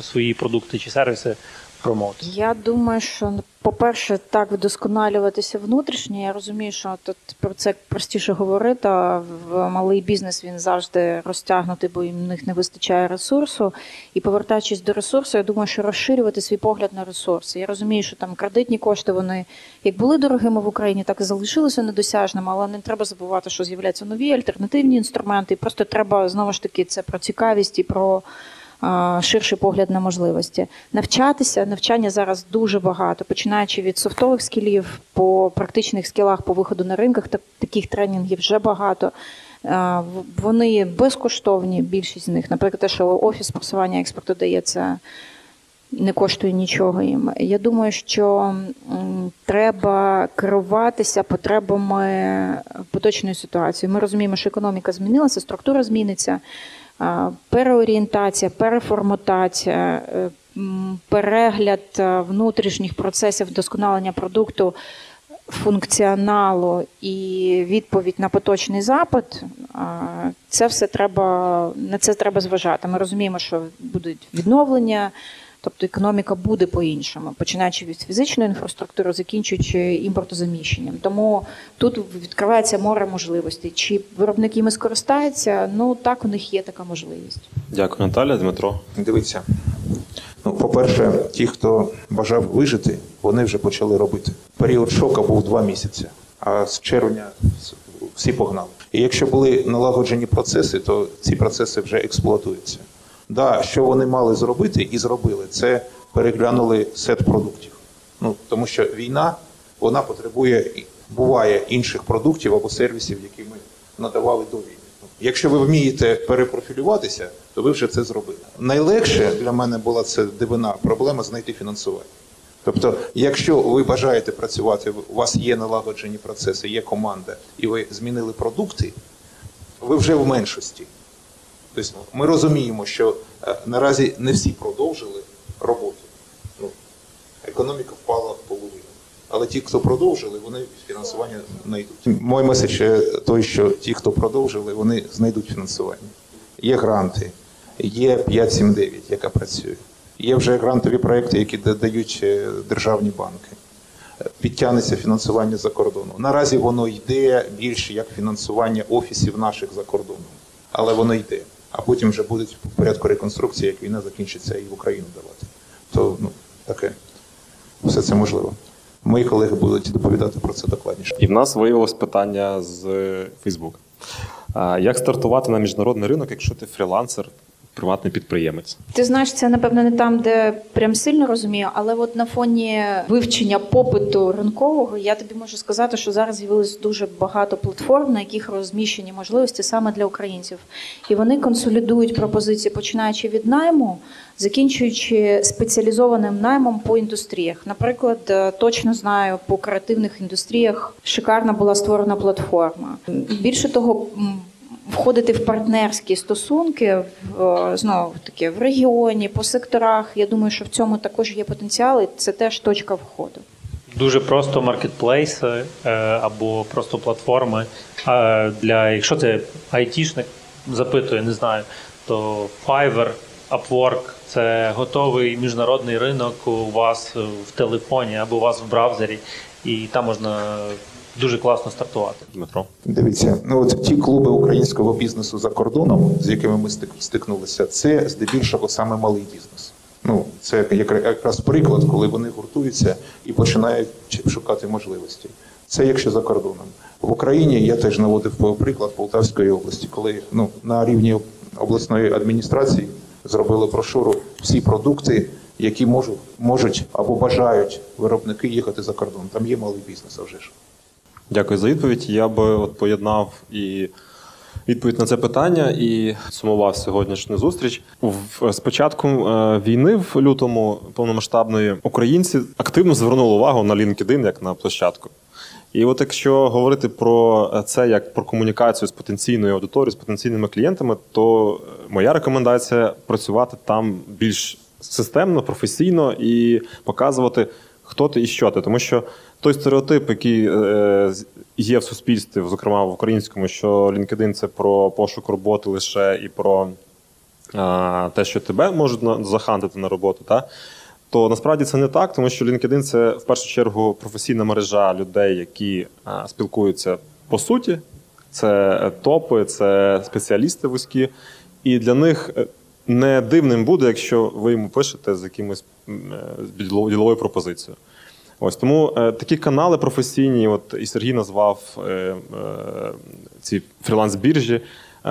свої продукти чи сервіси промовити. Я думаю, що по-перше, так вдосконалюватися внутрішньо. Я розумію, що тут про це простіше говорити. а В малий бізнес він завжди розтягнутий, бо їм них не вистачає ресурсу. І повертаючись до ресурсу, я думаю, що розширювати свій погляд на ресурси. Я розумію, що там кредитні кошти вони як були дорогими в Україні, так і залишилися недосяжними, але не треба забувати, що з'являються нові альтернативні інструменти. І просто треба знову ж таки це про цікавість і про ширший погляд на можливості. Навчатися, навчання зараз дуже багато, починаючи від софтових скілів по практичних скілах по виходу на ринках, таких тренінгів вже багато. Вони безкоштовні, більшість з них. Наприклад, те, що офіс просування експорту дається не коштує нічого їм. Я думаю, що треба керуватися потребами поточної ситуації. Ми розуміємо, що економіка змінилася, структура зміниться, переорієнтація, переформатація, е, перегляд е, внутрішніх процесів вдосконалення продукту. Функціоналу і відповідь на поточний запит, це все треба на це треба зважати. Ми розуміємо, що будуть відновлення, тобто економіка буде по-іншому, починаючи від фізичної інфраструктури, закінчуючи імпортозаміщенням. Тому тут відкривається море можливостей. Чи виробники ми скористаються? Ну так, у них є така можливість. Дякую, Наталя, Дмитро. Дивіться. Ну, по-перше, ті, хто бажав вижити, вони вже почали робити. Період шоку був два місяці, а з червня всі погнали. І якщо були налагоджені процеси, то ці процеси вже експлуатуються. Да, що вони мали зробити і зробили, це переглянули сет продуктів. Ну, тому що війна вона потребує, буває інших продуктів або сервісів, які ми надавали до війни. Якщо ви вмієте перепрофілюватися, то ви вже це зробили. Найлегше для мене була це дивина проблема знайти фінансування. Тобто, якщо ви бажаєте працювати, у вас є налагоджені процеси, є команда, і ви змінили продукти, ви вже в меншості. Тобто ми розуміємо, що е, наразі не всі продовжили роботу. Ну, економіка впала в половину. Але ті, хто продовжили, вони фінансування знайдуть. Мой меседж е, той, що ті, хто продовжили, вони знайдуть фінансування. Є гранти, є 579, яка працює. Є вже грантові проекти, які дають е, державні банки. Підтягнеться фінансування за кордону. Наразі воно йде більше як фінансування офісів наших за кордоном, але воно йде. А потім вже будуть в порядку реконструкції, як війна закінчиться і в Україну давати. То ну таке все це можливо. Мої колеги будуть доповідати про це докладніше. І в нас виявилось питання з Фейсбук. Як стартувати на міжнародний ринок, якщо ти фрілансер, приватний підприємець? Ти знаєш, це напевно не там, де прям сильно розумію, але от на фоні вивчення попиту ринкового я тобі можу сказати, що зараз з'явилось дуже багато платформ, на яких розміщені можливості саме для українців, і вони консолідують пропозиції, починаючи від найму, закінчуючи спеціалізованим наймом по індустріях. Наприклад, е, точно знаю, по креативних індустріях шикарна була створена платформа. Більше того. Входити в партнерські стосунки в е, знову таки в регіоні, по секторах. Я думаю, що в цьому також є потенціал, і це теж точка входу. Дуже просто маркетплейси е, або просто платформи. Для якщо це айтішник запитує, не знаю, то Fiverr, Upwork – це готовий міжнародний ринок у вас в телефоні або у вас в браузері, і там можна дуже класно стартувати. Дмитро. Дивіться, ну от ті клуби українського бізнесу за кордоном, з якими ми стик- стикнулися, це здебільшого саме малий бізнес. Ну, це як- якраз приклад, коли вони гуртуються і починають шукати можливості. Це якщо за кордоном. В Україні я теж наводив приклад Полтавської області, коли ну, на рівні обласної адміністрації зробили брошуру всі продукти, які можуть, можуть або бажають виробники їхати за кордон. Там є малий бізнес, а вже ж. Дякую за відповідь. Я би от поєднав і відповідь на це питання і сумував сьогоднішню зустріч. З початком е, війни в лютому повномасштабної українці активно звернули увагу на LinkedIn як на площадку. І от якщо говорити про це як про комунікацію з потенційною аудиторією, з потенційними клієнтами, то е, моя рекомендація працювати там більш системно, професійно і показувати, хто ти і що ти. Тому що той стереотип, який е, є в суспільстві, зокрема в українському, що LinkedIn – це про пошук роботи лише і про те, що тебе можуть на- захантити на роботу, та? то насправді це не так, тому що LinkedIn – це в першу чергу професійна мережа людей, які спілкуються по суті. Це е, топи, це спеціалісти вузькі. І для них е, не дивним буде, якщо ви йому пишете з якимось діловою пропозицією. Ось тому е, такі канали професійні, от і Сергій назвав е, е, ці фріланс-біржі. Е,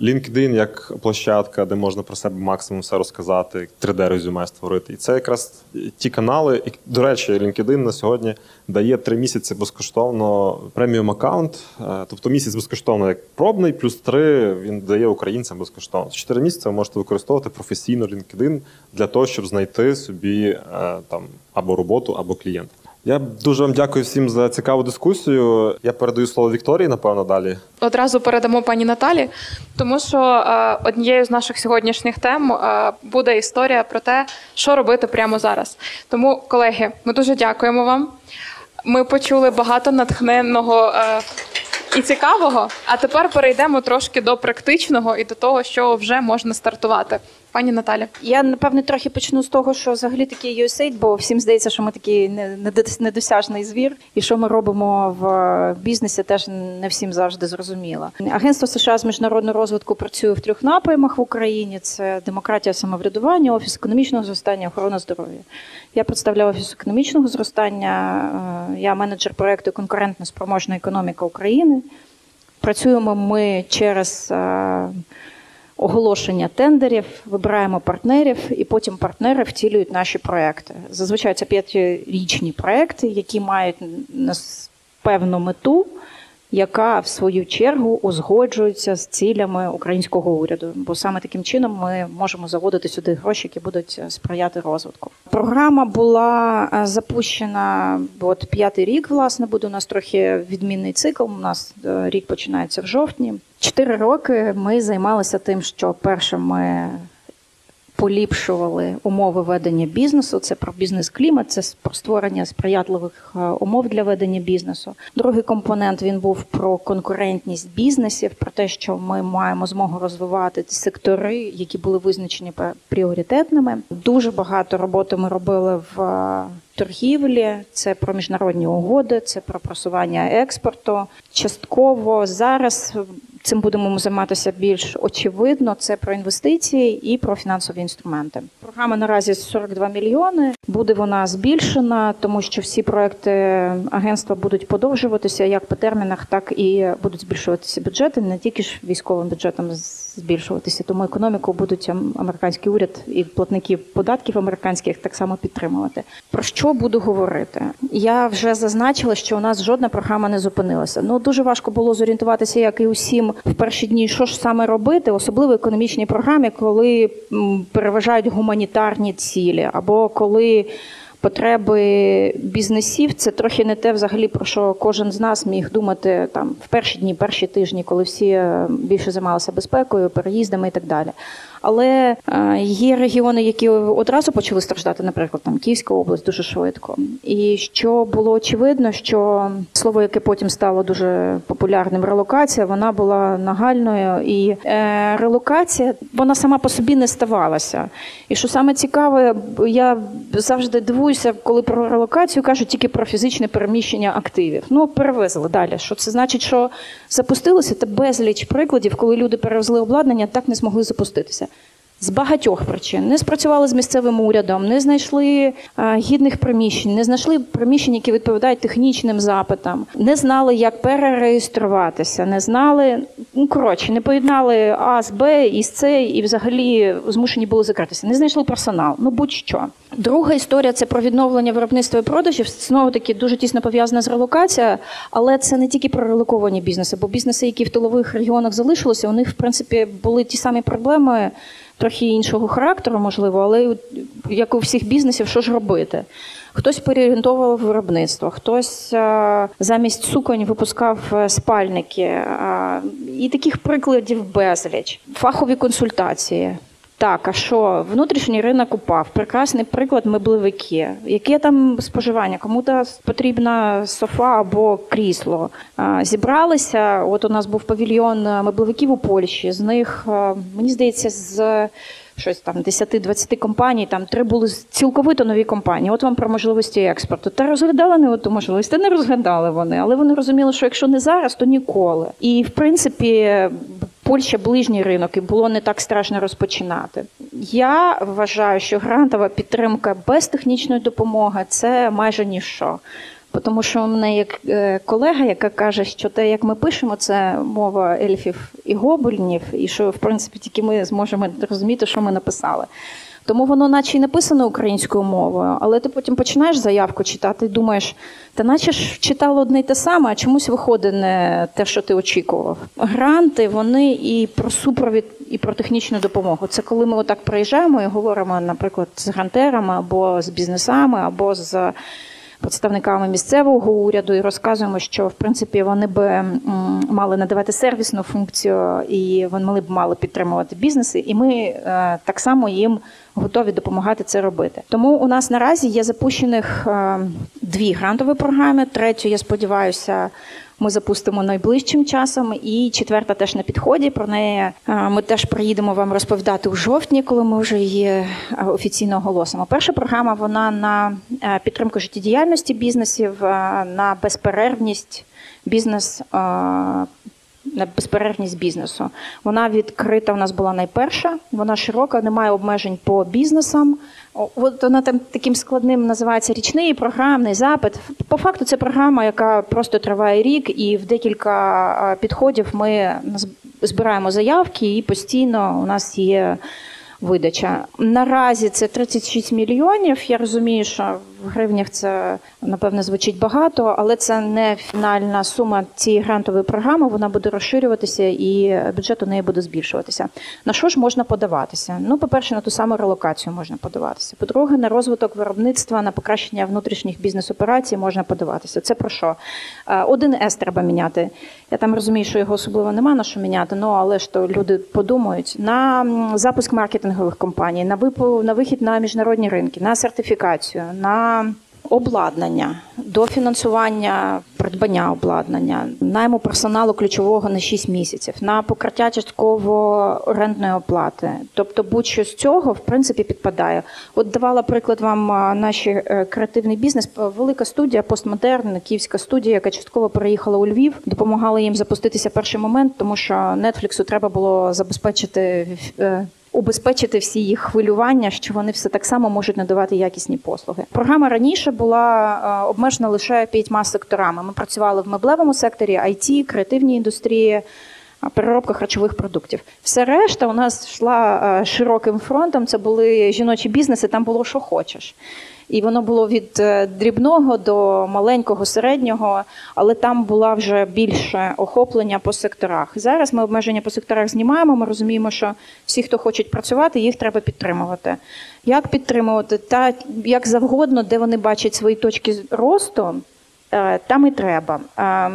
LinkedIn як площадка, де можна про себе максимум все розказати, 3D-резюме створити. І це якраз ті канали. І, до речі, LinkedIn на сьогодні дає три місяці безкоштовно преміум аккаунт. Е, тобто місяць безкоштовно як пробний, плюс три він дає українцям безкоштовно. Чотири місяці ви можете використовувати професійно LinkedIn для того, щоб знайти собі е, там або роботу, або клієнта. Я дуже вам дякую всім за цікаву дискусію. Я передаю слово Вікторії, напевно, далі. Одразу передамо пані Наталі, тому що е, однією з наших сьогоднішніх тем е, буде історія про те, що робити прямо зараз. Тому, колеги, ми дуже дякуємо вам. Ми почули багато натхненного е, і цікавого. А тепер перейдемо трошки до практичного і до того, що вже можна стартувати. Пані Наталі. Я напевне трохи почну з того, що взагалі такий USAID, бо всім здається, що ми такий недосяжний звір, і що ми робимо в бізнесі, теж не всім завжди зрозуміло. Агентство США з міжнародного розвитку працює в трьох напрямах в Україні: це демократія, самоврядування, офіс економічного зростання, охорона здоров'я. Я представляю офіс економічного зростання. е, Я менеджер проекту Конкурентна спроможна економіка України. Працюємо ми через. Оголошення тендерів, вибираємо партнерів, і потім партнери втілюють наші проекти. Зазвичай це п'ятирічні проекти, які мають певну мету, яка в свою чергу узгоджується з цілями українського уряду. Бо саме таким чином ми можемо заводити сюди гроші, які будуть е, сприяти розвитку. Програма була е, запущена от п'ятий рік. Власне буде у нас трохи відмінний цикл. У нас е, рік починається в жовтні. Чотири роки ми займалися тим, що перше ми поліпшували умови ведення бізнесу. Це про бізнес-клімат, це про створення сприятливих е, умов для ведення бізнесу. Другий компонент він був про конкурентність бізнесів, про те, що ми маємо змогу розвивати ті сектори, які були визначені пріоритетними. Дуже багато роботи ми робили в е, торгівлі, це про міжнародні угоди, це про просування експорту. Частково зараз цим будемо займатися більш очевидно. Це про інвестиції і про фінансові інструменти. Програма наразі 42 мільйони. Буде вона збільшена, тому що всі проекти агентства будуть подовжуватися як по термінах, так і будуть збільшуватися бюджети, не тільки ж військовим бюджетом збільшуватися. Тому економіку будуть американський уряд і платники податків американських так само підтримувати. Про що буду говорити? Я вже зазначила, що у нас жодна програма не зупинилася. Ну дуже важко було зорієнтуватися, як і усім в перші дні, що ж саме робити, особливо в економічній програмі, коли переважають гуманітарні цілі, або коли потреби бізнесів це трохи не те, взагалі про що кожен з нас міг думати там в перші дні, перші тижні, коли всі е, більше займалися безпекою, переїздами і так далі. Але е, є регіони, які одразу почали страждати, наприклад, там Київська область дуже швидко. І що було очевидно, що слово, яке потім стало дуже популярним, релокація, вона була нагальною, і е, релокація вона сама по собі не ставалася. І що саме цікаве, я завжди дивуюся, коли про релокацію кажуть тільки про фізичне переміщення активів. Ну перевезли далі. Що це значить, що запустилося та безліч прикладів, коли люди перевезли обладнання, так не змогли запуститися. З багатьох причин не спрацювали з місцевим урядом, не знайшли а, гідних приміщень, не знайшли приміщень, які відповідають технічним запитам, не знали, як перереєструватися, не знали. Ну коротше, не поєднали А з Б і з С, і взагалі змушені були закритися. Не знайшли персонал. Ну будь-що. Друга історія це про відновлення виробництва і продажів. Знову таки дуже тісно пов'язана з релокацією, але це не тільки про релоковані бізнеси, бо бізнеси, які в тилових регіонах залишилися, у них в принципі були ті самі проблеми трохи іншого характеру, можливо, але як у всіх бізнесів, що ж робити? Хтось переорієнтовував виробництво, хтось а, замість суконь випускав е, спальники. А, і таких прикладів безліч. Фахові консультації. Так, а що? Внутрішній ринок упав. Прекрасний приклад меблевики. Яке там споживання? Кому-то потрібна софа або крісло. Зібралися. От у нас був павільйон меблевиків у Польщі. З них, мені здається, з щось там 10-20 компаній, там три були цілковито нові компанії. От вам про можливості експорту. Та розглядали вони ту можливість, та не розглядали вони, але вони розуміли, що якщо не зараз, то ніколи. І в принципі. Польща ближній ринок, і було не так страшно розпочинати. Я вважаю, що грантова підтримка без технічної допомоги це майже ніщо. Тому що у мене є е, колега, яка каже, що те, як ми пишемо, це мова ельфів і гобельнів, і що, в принципі, тільки ми зможемо розуміти, що ми написали. Тому воно, наче й написано українською мовою, але ти потім починаєш заявку читати і думаєш, та наче ж читало одне й те саме, а чомусь виходить не те, що ти очікував. Гранти вони і про супровід, і про технічну допомогу. Це коли ми отак приїжджаємо і говоримо, наприклад, з грантерами або з бізнесами, або з представниками місцевого уряду і розказуємо, що в принципі вони б мали надавати сервісну функцію, і вони б мали підтримувати бізнеси, і ми е, так само їм готові допомагати це робити. Тому у нас наразі є запущених е, дві грантові програми. Третю, я сподіваюся. Ми запустимо найближчим часом, і четверта теж на підході. Про неї е, ми теж приїдемо вам розповідати у жовтні, коли ми вже її е, офіційно оголосимо. Перша програма вона на підтримку життєдіяльності бізнесів, на безперервність бізнес на безперервність бізнесу. Вона відкрита. У нас була найперша. Вона широка, немає обмежень по бізнесам. От вона там таким складним називається річний програмний запит. По факту, це програма, яка просто триває рік, і в декілька підходів ми збираємо заявки, і постійно у нас є видача. Наразі це 36 мільйонів. Я розумію, що в гривнях це напевне звучить багато, але це не фінальна сума цієї грантової програми. Вона буде розширюватися і бюджет у неї буде збільшуватися. На що ж можна подаватися? Ну, по-перше, на ту саму релокацію можна подаватися. По-друге, на розвиток виробництва, на покращення внутрішніх бізнес-операцій можна подаватися. Це про що? Е, один С треба міняти. Я там розумію, що його особливо нема на що міняти, ну але ж то люди подумають на запуск маркетингових компаній, на вихід на міжнародні ринки, на сертифікацію. на обладнання, до фінансування придбання обладнання, найму персоналу ключового на 6 місяців, на покриття частково орендної оплати. Тобто, будь-що з цього в принципі підпадає. От давала приклад вам наш е, креативний бізнес. Велика студія, постмодерн, київська студія, яка частково переїхала у Львів, допомагала їм запуститися перший момент, тому що Нетфліксу треба було забезпечити е, убезпечити всі їх хвилювання, що вони все так само можуть надавати якісні послуги. Програма раніше була е, обмежена лише п'ятьма секторами. Ми працювали в меблевому секторі, IT, креативній індустрії. Е, переробка харчових продуктів. Все решта у нас йшла е, широким фронтом. Це були жіночі бізнеси, там було що хочеш і воно було від е, дрібного до маленького, середнього, але там була вже більше охоплення по секторах. Зараз ми обмеження по секторах знімаємо. Ми розуміємо, що всі, хто хочуть працювати, їх треба підтримувати. Як підтримувати? Та як завгодно, де вони бачать свої точки росту. Е, там і треба. Е,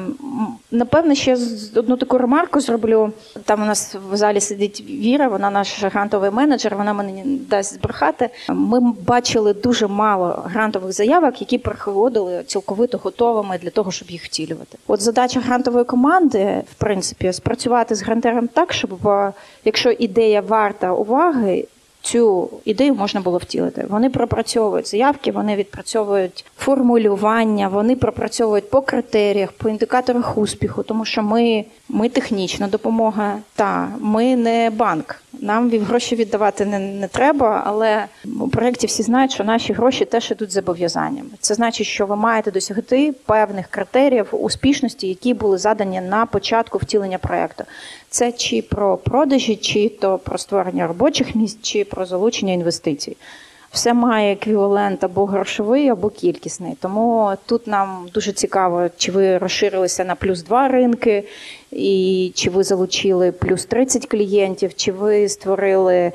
напевно, ще одну таку ремарку зроблю. Там у нас в залі сидить Віра, вона наш грантовий менеджер, вона мені дасть збрехати. Ми бачили дуже мало грантових заявок, які приходили цілковито готовими для того, щоб їх втілювати. От задача грантової команди, в принципі, спрацювати з грантером так, щоб е, якщо ідея варта уваги, цю ідею можна було втілити. Вони пропрацьовують заявки, вони відпрацьовують формулювання, вони пропрацьовують по критеріях, по індикаторах успіху, тому що ми ми технічна допомога, та ми не банк. Нам гроші віддавати не, не треба, але у проєкті всі знають, що наші гроші теж ідуть зобов'язаннями. Це значить, що ви маєте досягти певних критеріїв успішності, які були задані на початку втілення проєкту. Це чи про продажі, чи то про створення робочих місць, чи про залучення інвестицій. Все має еквівалент або грошовий, або кількісний. Тому тут нам дуже цікаво, чи ви розширилися на плюс два ринки, і чи ви залучили плюс 30 клієнтів, чи ви створили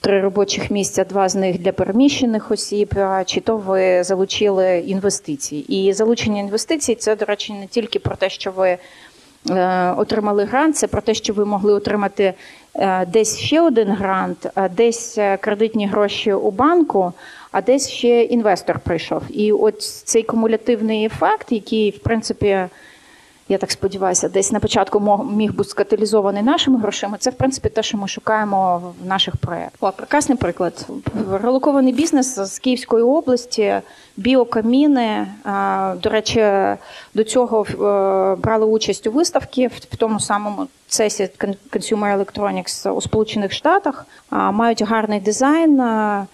три робочих місця, два з них для переміщених осіб, чи то ви залучили інвестиції. І залучення інвестицій це, до речі, не тільки про те, що ви отримали грант, це про те, що ви могли отримати е, десь ще один грант, десь е, кредитні гроші у банку. А десь ще інвестор прийшов. І от цей кумулятивний ефект, який, в принципі, я так сподіваюся, десь на початку міг бути скаталізований нашими грошима. Це в принципі те, що ми шукаємо в наших проєктах. Прекрасний приклад. Релокований бізнес з Київської області, біокаміни. До речі, до цього е, брали участь у виставці в тому самому процесі Consumer Electronics у Сполучених Штатах, мають гарний дизайн,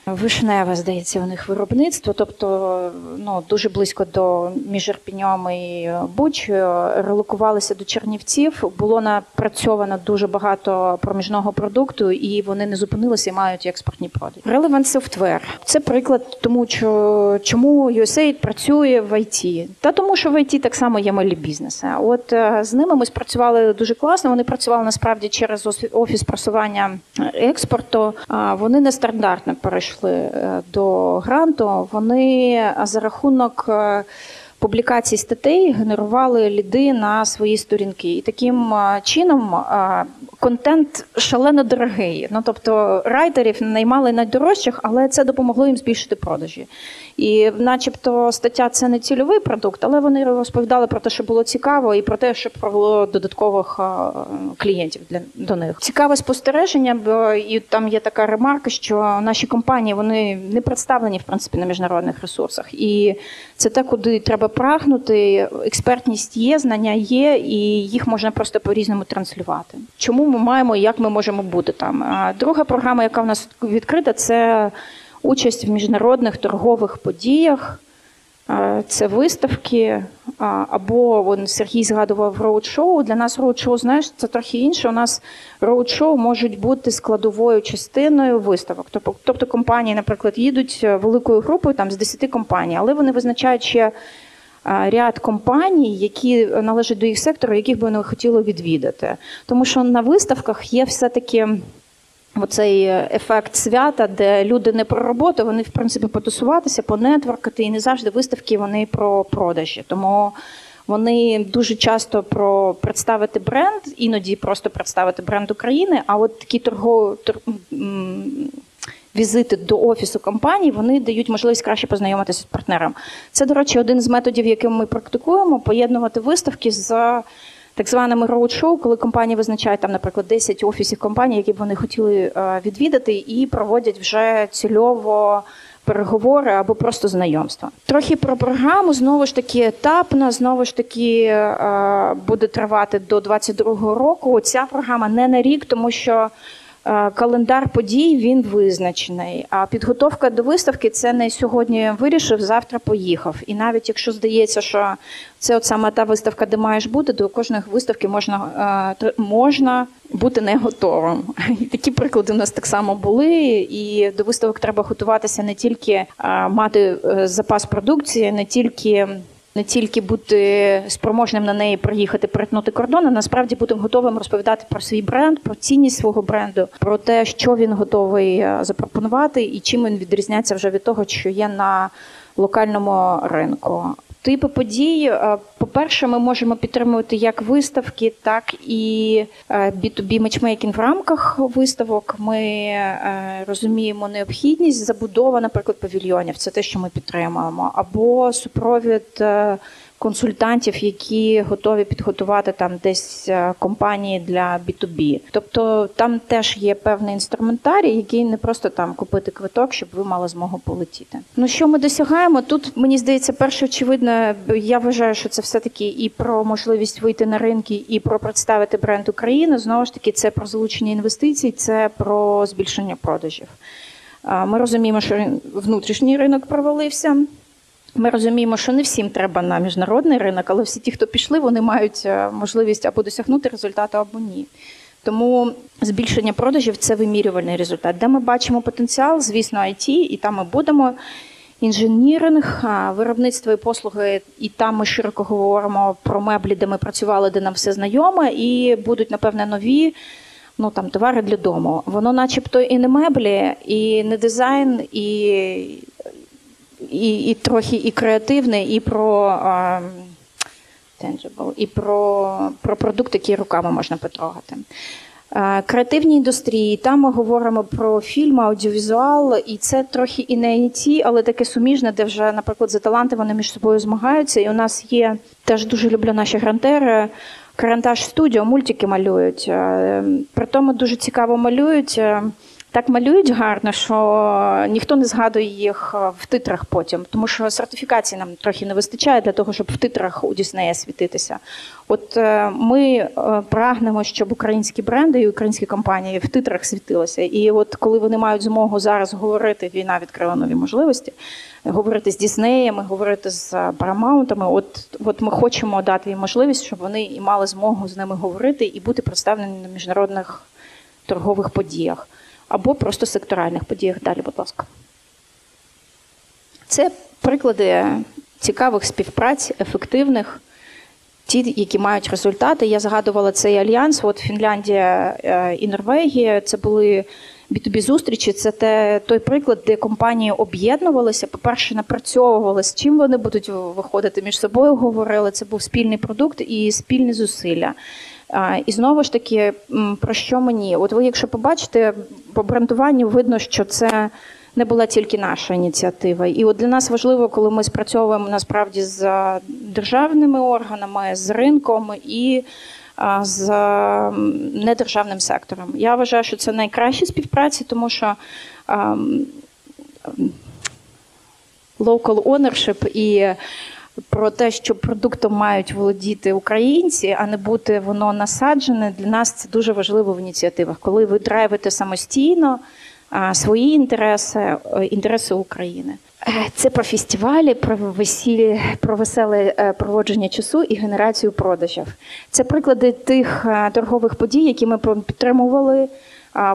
вишневе, здається, у них виробництво, тобто ну, дуже близько до між Ірпіньом і Бучою, релокувалися до Чернівців. Було напрацьовано дуже багато проміжного продукту, і вони не зупинилися і мають експортні продажі. Relevant Software – це приклад тому, що чому USAID працює в IT. Та тому, що в IT так само є малі бізнеси. От е, з ними ми спрацювали дуже класно. Вони працювали насправді через офіс просування експорту. Вони нестандартно перейшли е, до гранту. Вони за рахунок. Е, публікацій статей генерували ліди на свої сторінки, і таким чином контент шалено дорогий. Ну тобто райтерів наймали найдорожчих, але це допомогло їм збільшити продажі. І, начебто, стаття це не цільовий продукт, але вони розповідали про те, що було цікаво, і про те, що провело додаткових клієнтів для до них. Цікаве спостереження, бо і там є така ремарка, що наші компанії вони не представлені в принципі на міжнародних ресурсах, і це те, куди треба прагнути. Експертність є, знання є, і їх можна просто по різному транслювати. Чому ми маємо і як ми можемо бути там? Друга програма, яка в нас відкрита, це участь в міжнародних торгових подіях. Це виставки, або вон Сергій згадував роуд-шоу. Для нас роуд-шоу, знаєш, це трохи інше. У нас роуд-шоу можуть бути складовою частиною виставок. Тобто, тобто компанії, наприклад, їдуть великою групою там з 10 компаній, але вони визначають ще ряд компаній, які належать до їх сектору, яких би вони хотіли відвідати. Тому що на виставках є все-таки. Оцей ефект свята, де люди не про роботу, вони в принципі потусуватися, понетворкати, і не завжди виставки вони про продажі. Тому вони дуже часто про представити бренд, іноді просто представити бренд України. А от такі торгові візити до офісу компанії, вони дають можливість краще познайомитися з партнером. Це, до речі, один з методів, яким ми практикуємо, поєднувати виставки з так званими роуд-шоу, коли компанії визначають там, наприклад, 10 офісів компанії, які б вони хотіли е, відвідати, і проводять вже цільово. Переговори або просто знайомства. Трохи про програму знову ж таки етапна, знову ж таки е, буде тривати до 22-го року. Ця програма не на рік, тому що календар подій він визначений. А підготовка до виставки це не сьогодні вирішив, завтра поїхав. І навіть якщо здається, що це от саме та виставка, де маєш бути, до кожної виставки можна е, можна бути не готовим. І такі приклади у нас так само були. І до виставок треба готуватися не тільки е, мати запас продукції, не тільки не тільки бути спроможним на неї приїхати, перетнути кордон, а насправді бути готовим розповідати про свій бренд, про цінність свого бренду, про те, що він готовий е, запропонувати, і чим він відрізняється вже від того, що є на локальному ринку. Типи подій, е, по-перше, ми можемо підтримувати як виставки, так і B2B е, матчмейкінг в рамках виставок. Ми е, розуміємо необхідність забудова, наприклад, павільйонів. Це те, що ми підтримуємо, або супровід консультантів, які готові підготувати там десь е, компанії для B2B. Тобто там теж є певний інструментарій, який не просто там купити квиток, щоб ви мали змогу полетіти. Ну що ми досягаємо? Тут мені здається, перше очевидно, я вважаю, що це все таки і про можливість вийти на ринки, і про представити бренд України. Знову ж таки, це про залучення інвестицій, це про збільшення продажів. Ми розуміємо, що внутрішній ринок провалився. Ми розуміємо, що не всім треба на міжнародний ринок, але всі ті, хто пішли, вони мають е, можливість або досягнути результату, або ні. Тому збільшення продажів це вимірювальний результат. Де ми бачимо потенціал, звісно, IT, і там ми будемо. Інженіринг, виробництво і послуги, і там ми широко говоримо про меблі, де ми працювали, де нам все знайоме, і будуть, напевне, нові ну там товари для дому. Воно, начебто, і не меблі, і не дизайн, і і і трохи і креативне, і про а, tangible, і про про продукт, який руками можна потрогати. Креативні індустрії, там ми говоримо про фільм, аудіовізуал, і це трохи і не IT, але таке суміжне, де вже, наприклад, за таланти вони між собою змагаються. І у нас є теж дуже люблю наші грантери. Карантаж студіо, мультики малюють. При тому дуже цікаво малюють. Так малюють гарно, що ніхто не згадує їх е, в титрах потім, тому що сертифікації нам трохи не вистачає для того, щоб в титрах у Діснея світитися. От е, ми е, прагнемо, щоб українські бренди і українські компанії в титрах світилися. І от коли вони мають змогу зараз говорити, війна відкрила нові можливості, говорити з Діснеями, говорити з Парамаунтами. От от ми хочемо дати їм можливість, щоб вони і мали змогу з ними говорити і бути представлені на міжнародних торгових подіях або просто секторальних подіях. Далі, будь ласка. Це приклади цікавих співпраць, ефективних, ті, які мають результати. Я згадувала цей альянс. От Фінляндія е, і Норвегія це були B2B зустрічі. Це те, той приклад, де компанії об'єднувалися. По-перше, напрацьовували, з чим вони будуть виходити між собою. Говорили, це був спільний продукт і спільні зусилля. І знову ж таки, про що мені? От ви, якщо побачите, по брендуванню видно, що це не була тільки наша ініціатива. І от для нас важливо, коли ми спрацьовуємо насправді з державними органами, з ринком і з недержавним сектором. Я вважаю, що це найкращі співпраці, тому що local ownership і про те, що продуктом мають володіти українці, а не бути воно насаджене. Для нас це дуже важливо в ініціативах, коли ви драйвите самостійно свої інтереси, е, інтереси України. Е, це про фестивалі, про весілі, про веселе е, проводження часу і генерацію продажів. Це приклади тих торгових подій, які ми підтримували.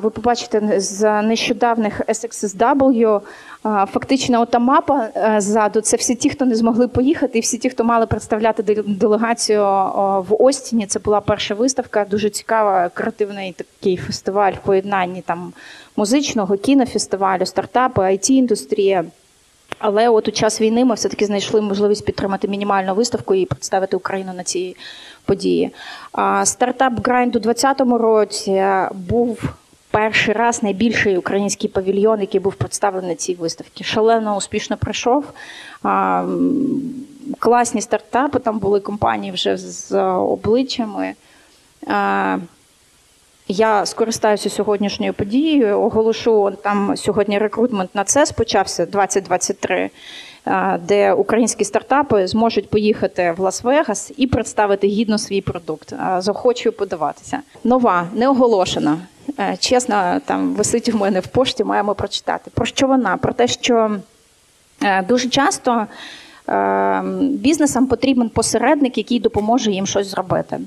Ви побачите з нещодавних SXSW, фактично ота мапа е, ззаду. Це всі ті, хто не змогли поїхати, і всі ті, хто мали представляти делегацію в Остіні. Це була перша виставка, дуже цікава, креативний такий фестиваль в поєднанні там музичного, кінофестивалю, стартапи, it індустрія Але от у час війни ми все-таки знайшли можливість підтримати мінімальну виставку і представити Україну на цій події. Стартап Grind у 2020 році був перший раз найбільший український павільйон, який був представлений на цій виставці. Шалено успішно пройшов. Класні стартапи, там були компанії вже з обличчями. Я скористаюся сьогоднішньою подією. Оголошу там сьогодні рекрутмент на це почався 2023, де українські стартапи зможуть поїхати в Лас-Вегас і представити гідно свій продукт. Захочу подаватися. Нова, не оголошена. Е, чесно, там висить у мене в пошті, маємо прочитати. Про що вона? Про те, що е, дуже часто е, бізнесам потрібен посередник, який допоможе їм щось зробити,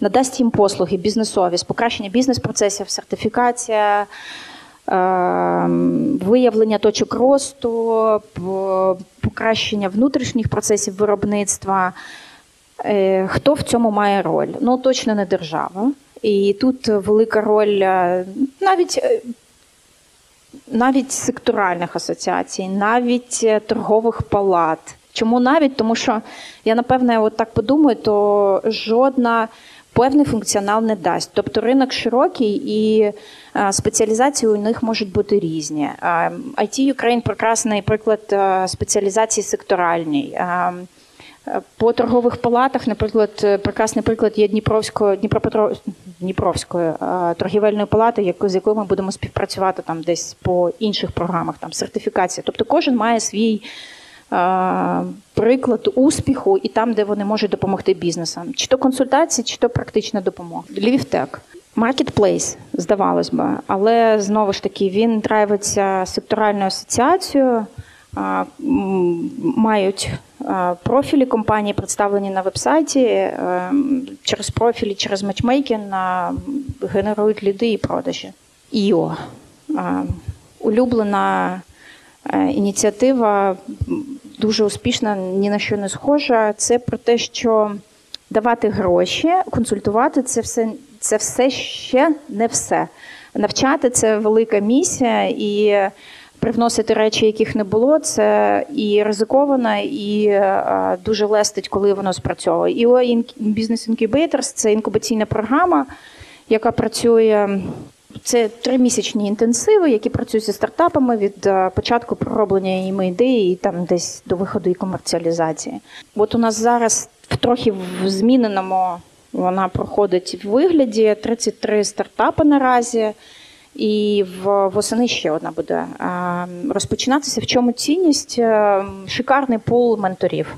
надасть їм послуги, бізнесовість, покращення бізнес-процесів, сертифікація. Виявлення точок росту, покращення внутрішніх процесів виробництва. Хто в цьому має роль? Ну точно не держава. І тут велика роль е, навіть е, навіть секторальних асоціацій, навіть е, торгових палат. Чому навіть? Тому що я напевне от так подумаю, то жодна певний функціонал не дасть. Тобто ринок широкий і спеціалізації у них можуть бути різні. IT Ukraine – прекрасний приклад спеціалізації секторальній. По торгових палатах, наприклад, прекрасний приклад є Дніпровської Дніпропетро Дніпровської торгівельної палати, яку з якою ми будемо співпрацювати там десь по інших програмах, там сертифікація. Тобто кожен має свій приклад успіху і там, де вони можуть допомогти бізнесам, чи то консультації, чи то практична допомога. Львівтек. Маркетплейс, здавалось би, але знову ж таки він драйвиться секторальною асоціацією, мають Профілі компанії представлені на вебсайті е, через профілі, через матчмейкінг генерують ліди і продажі. ІО улюблена е, ініціатива, дуже успішна, ні на що не схожа. Це про те, що давати гроші, консультувати це все, це все ще не все. Навчати це велика місія і привносити речі, яких не було, це і ризиковано, і дуже лестить, коли воно спрацьовує. І Business Incubators – це інкубаційна програма, яка працює. Це тримісячні інтенсиви, які працюють зі стартапами від е, початку пророблення їм ідеї і там десь до виходу і комерціалізації. От у нас зараз в трохи в зміненому вона проходить в вигляді 33 стартапи наразі І в восени ще одна буде е, розпочинатися. В чому цінність? Е, Шикарний пул менторів.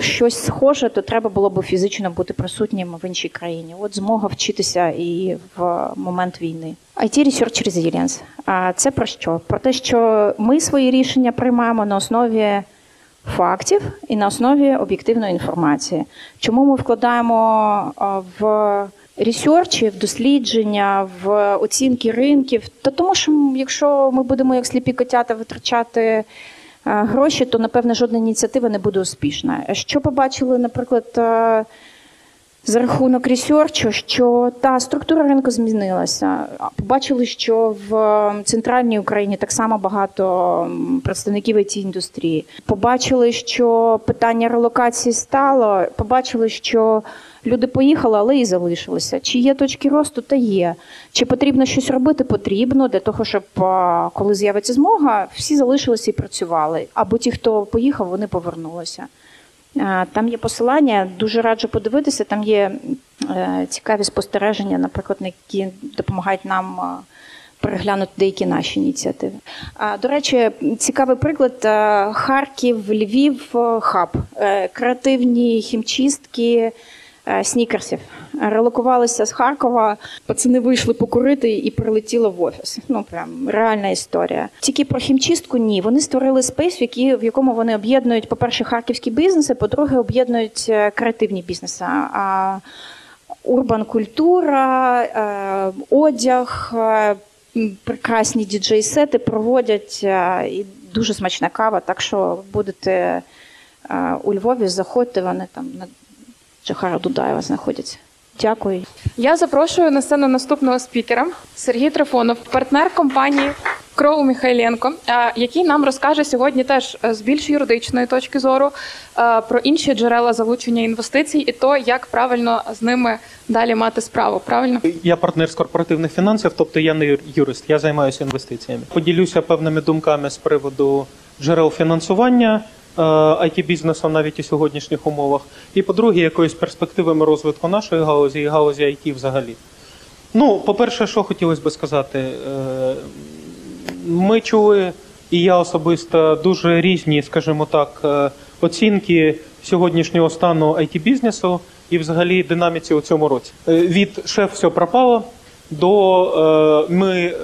Щось схоже, то треба було б фізично бути присутнім в іншій країні. От змога вчитися і в момент війни. IT Research Resilience. А це про що? Про те, що ми свої рішення приймаємо на основі фактів і на основі об'єктивної інформації. Чому ми вкладаємо в ресерчі, в дослідження, в оцінки ринків? Та тому, що якщо ми будемо як сліпі котята витрачати гроші, то напевне жодна ініціатива не буде успішна. Що побачили, наприклад, е, за рахунок ресерчу, що та структура ринку змінилася. Побачили, що в е, центральній Україні так само багато представників it індустрії. Побачили, що питання релокації стало. Побачили, що люди поїхали, але і залишилися. Чи є точки росту? Та є. Чи потрібно щось робити? Потрібно для того, щоб коли з'явиться змога, всі залишилися і працювали. Або ті, хто поїхав, вони повернулися. Там є посилання, дуже раджу подивитися. Там є е, цікаві спостереження, наприклад, які допомагають нам переглянути деякі наші ініціативи. До речі, цікавий приклад е, Харків, Львів, е, хаб, креативні хімчистки. Е, sneakers ів релокувалися з Харкова. Пацани вийшли покурити і прилетіло в офіс. Ну прям реальна історія. Тільки про хімчистку ні. Вони створили space, в, які, в якому вони об'єднують, по-перше, харківські бізнеси, по-друге, об'єднують е, креативні бізнеси. А urban культура, е, одяг, прекрасні діджей-сети проводять і дуже смачна кава. Так що будете у Львові, заходьте, вони там на Джахара Дудаєва знаходяться. Дякую. Я запрошую на сцену наступного спікера Сергій Трифонов, партнер компанії Кроу Михайленко, е, який нам розкаже сьогодні теж е, з більш юридичної точки зору е, про інші джерела залучення інвестицій і то, як правильно з ними далі мати справу. Правильно? Я партнер з корпоративних фінансів, тобто я не юрист, я займаюся інвестиціями. Поділюся певними думками з приводу джерел фінансування it бізнесу навіть у сьогоднішніх умовах. І по-друге, якоюсь перспективами розвитку нашої галузі і галузі IT взагалі. Ну, по-перше, що хотілося би сказати, Е, ми чули, і я особисто дуже різні, скажімо так, е, оцінки сьогоднішнього стану it бізнесу і взагалі динаміці у цьому році. Е, Від шеф все пропало до е, ми е,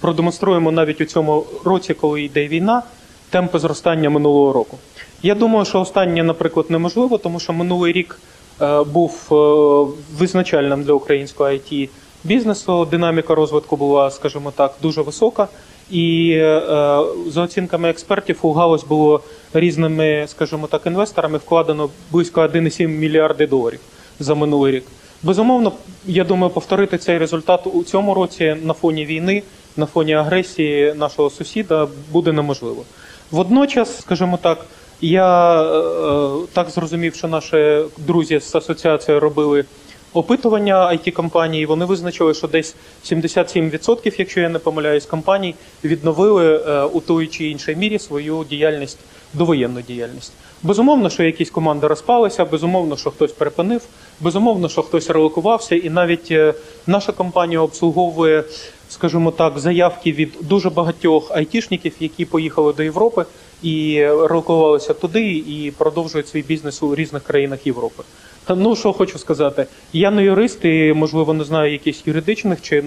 продемонструємо навіть у цьому році, коли йде війна, темпи зростання минулого року. Я думаю, що останнє, наприклад, неможливо, тому що минулий рік е, був е, визначальним для українського it бізнесу. Динаміка розвитку була, скажімо так, дуже висока. І е, за оцінками експертів у галузь було різними, скажімо так, інвесторами вкладено близько 1,7 мільярди доларів за минулий рік. Безумовно, я думаю, повторити цей результат у цьому році на фоні війни, на фоні агресії нашого сусіда буде неможливо. Водночас, скажімо так, я е, е, так зрозумів, що наші друзі з асоціації робили опитування it компаній. Вони визначили, що десь 77%, якщо я не помиляюсь, компаній відновили е, у той чи іншій мірі свою діяльність, довоєнну діяльність. Безумовно, що якісь команди розпалися, безумовно, що хтось перепинив, безумовно, що хтось релокувався, і навіть е, наша компанія обслуговує, скажімо так, заявки від дуже багатьох айтішників, які поїхали до Європи і релокувалися туди, і продовжують свій бізнес у різних країнах Європи. Ну що хочу сказати, я не юрист і можливо не знаю якихось юридичних чи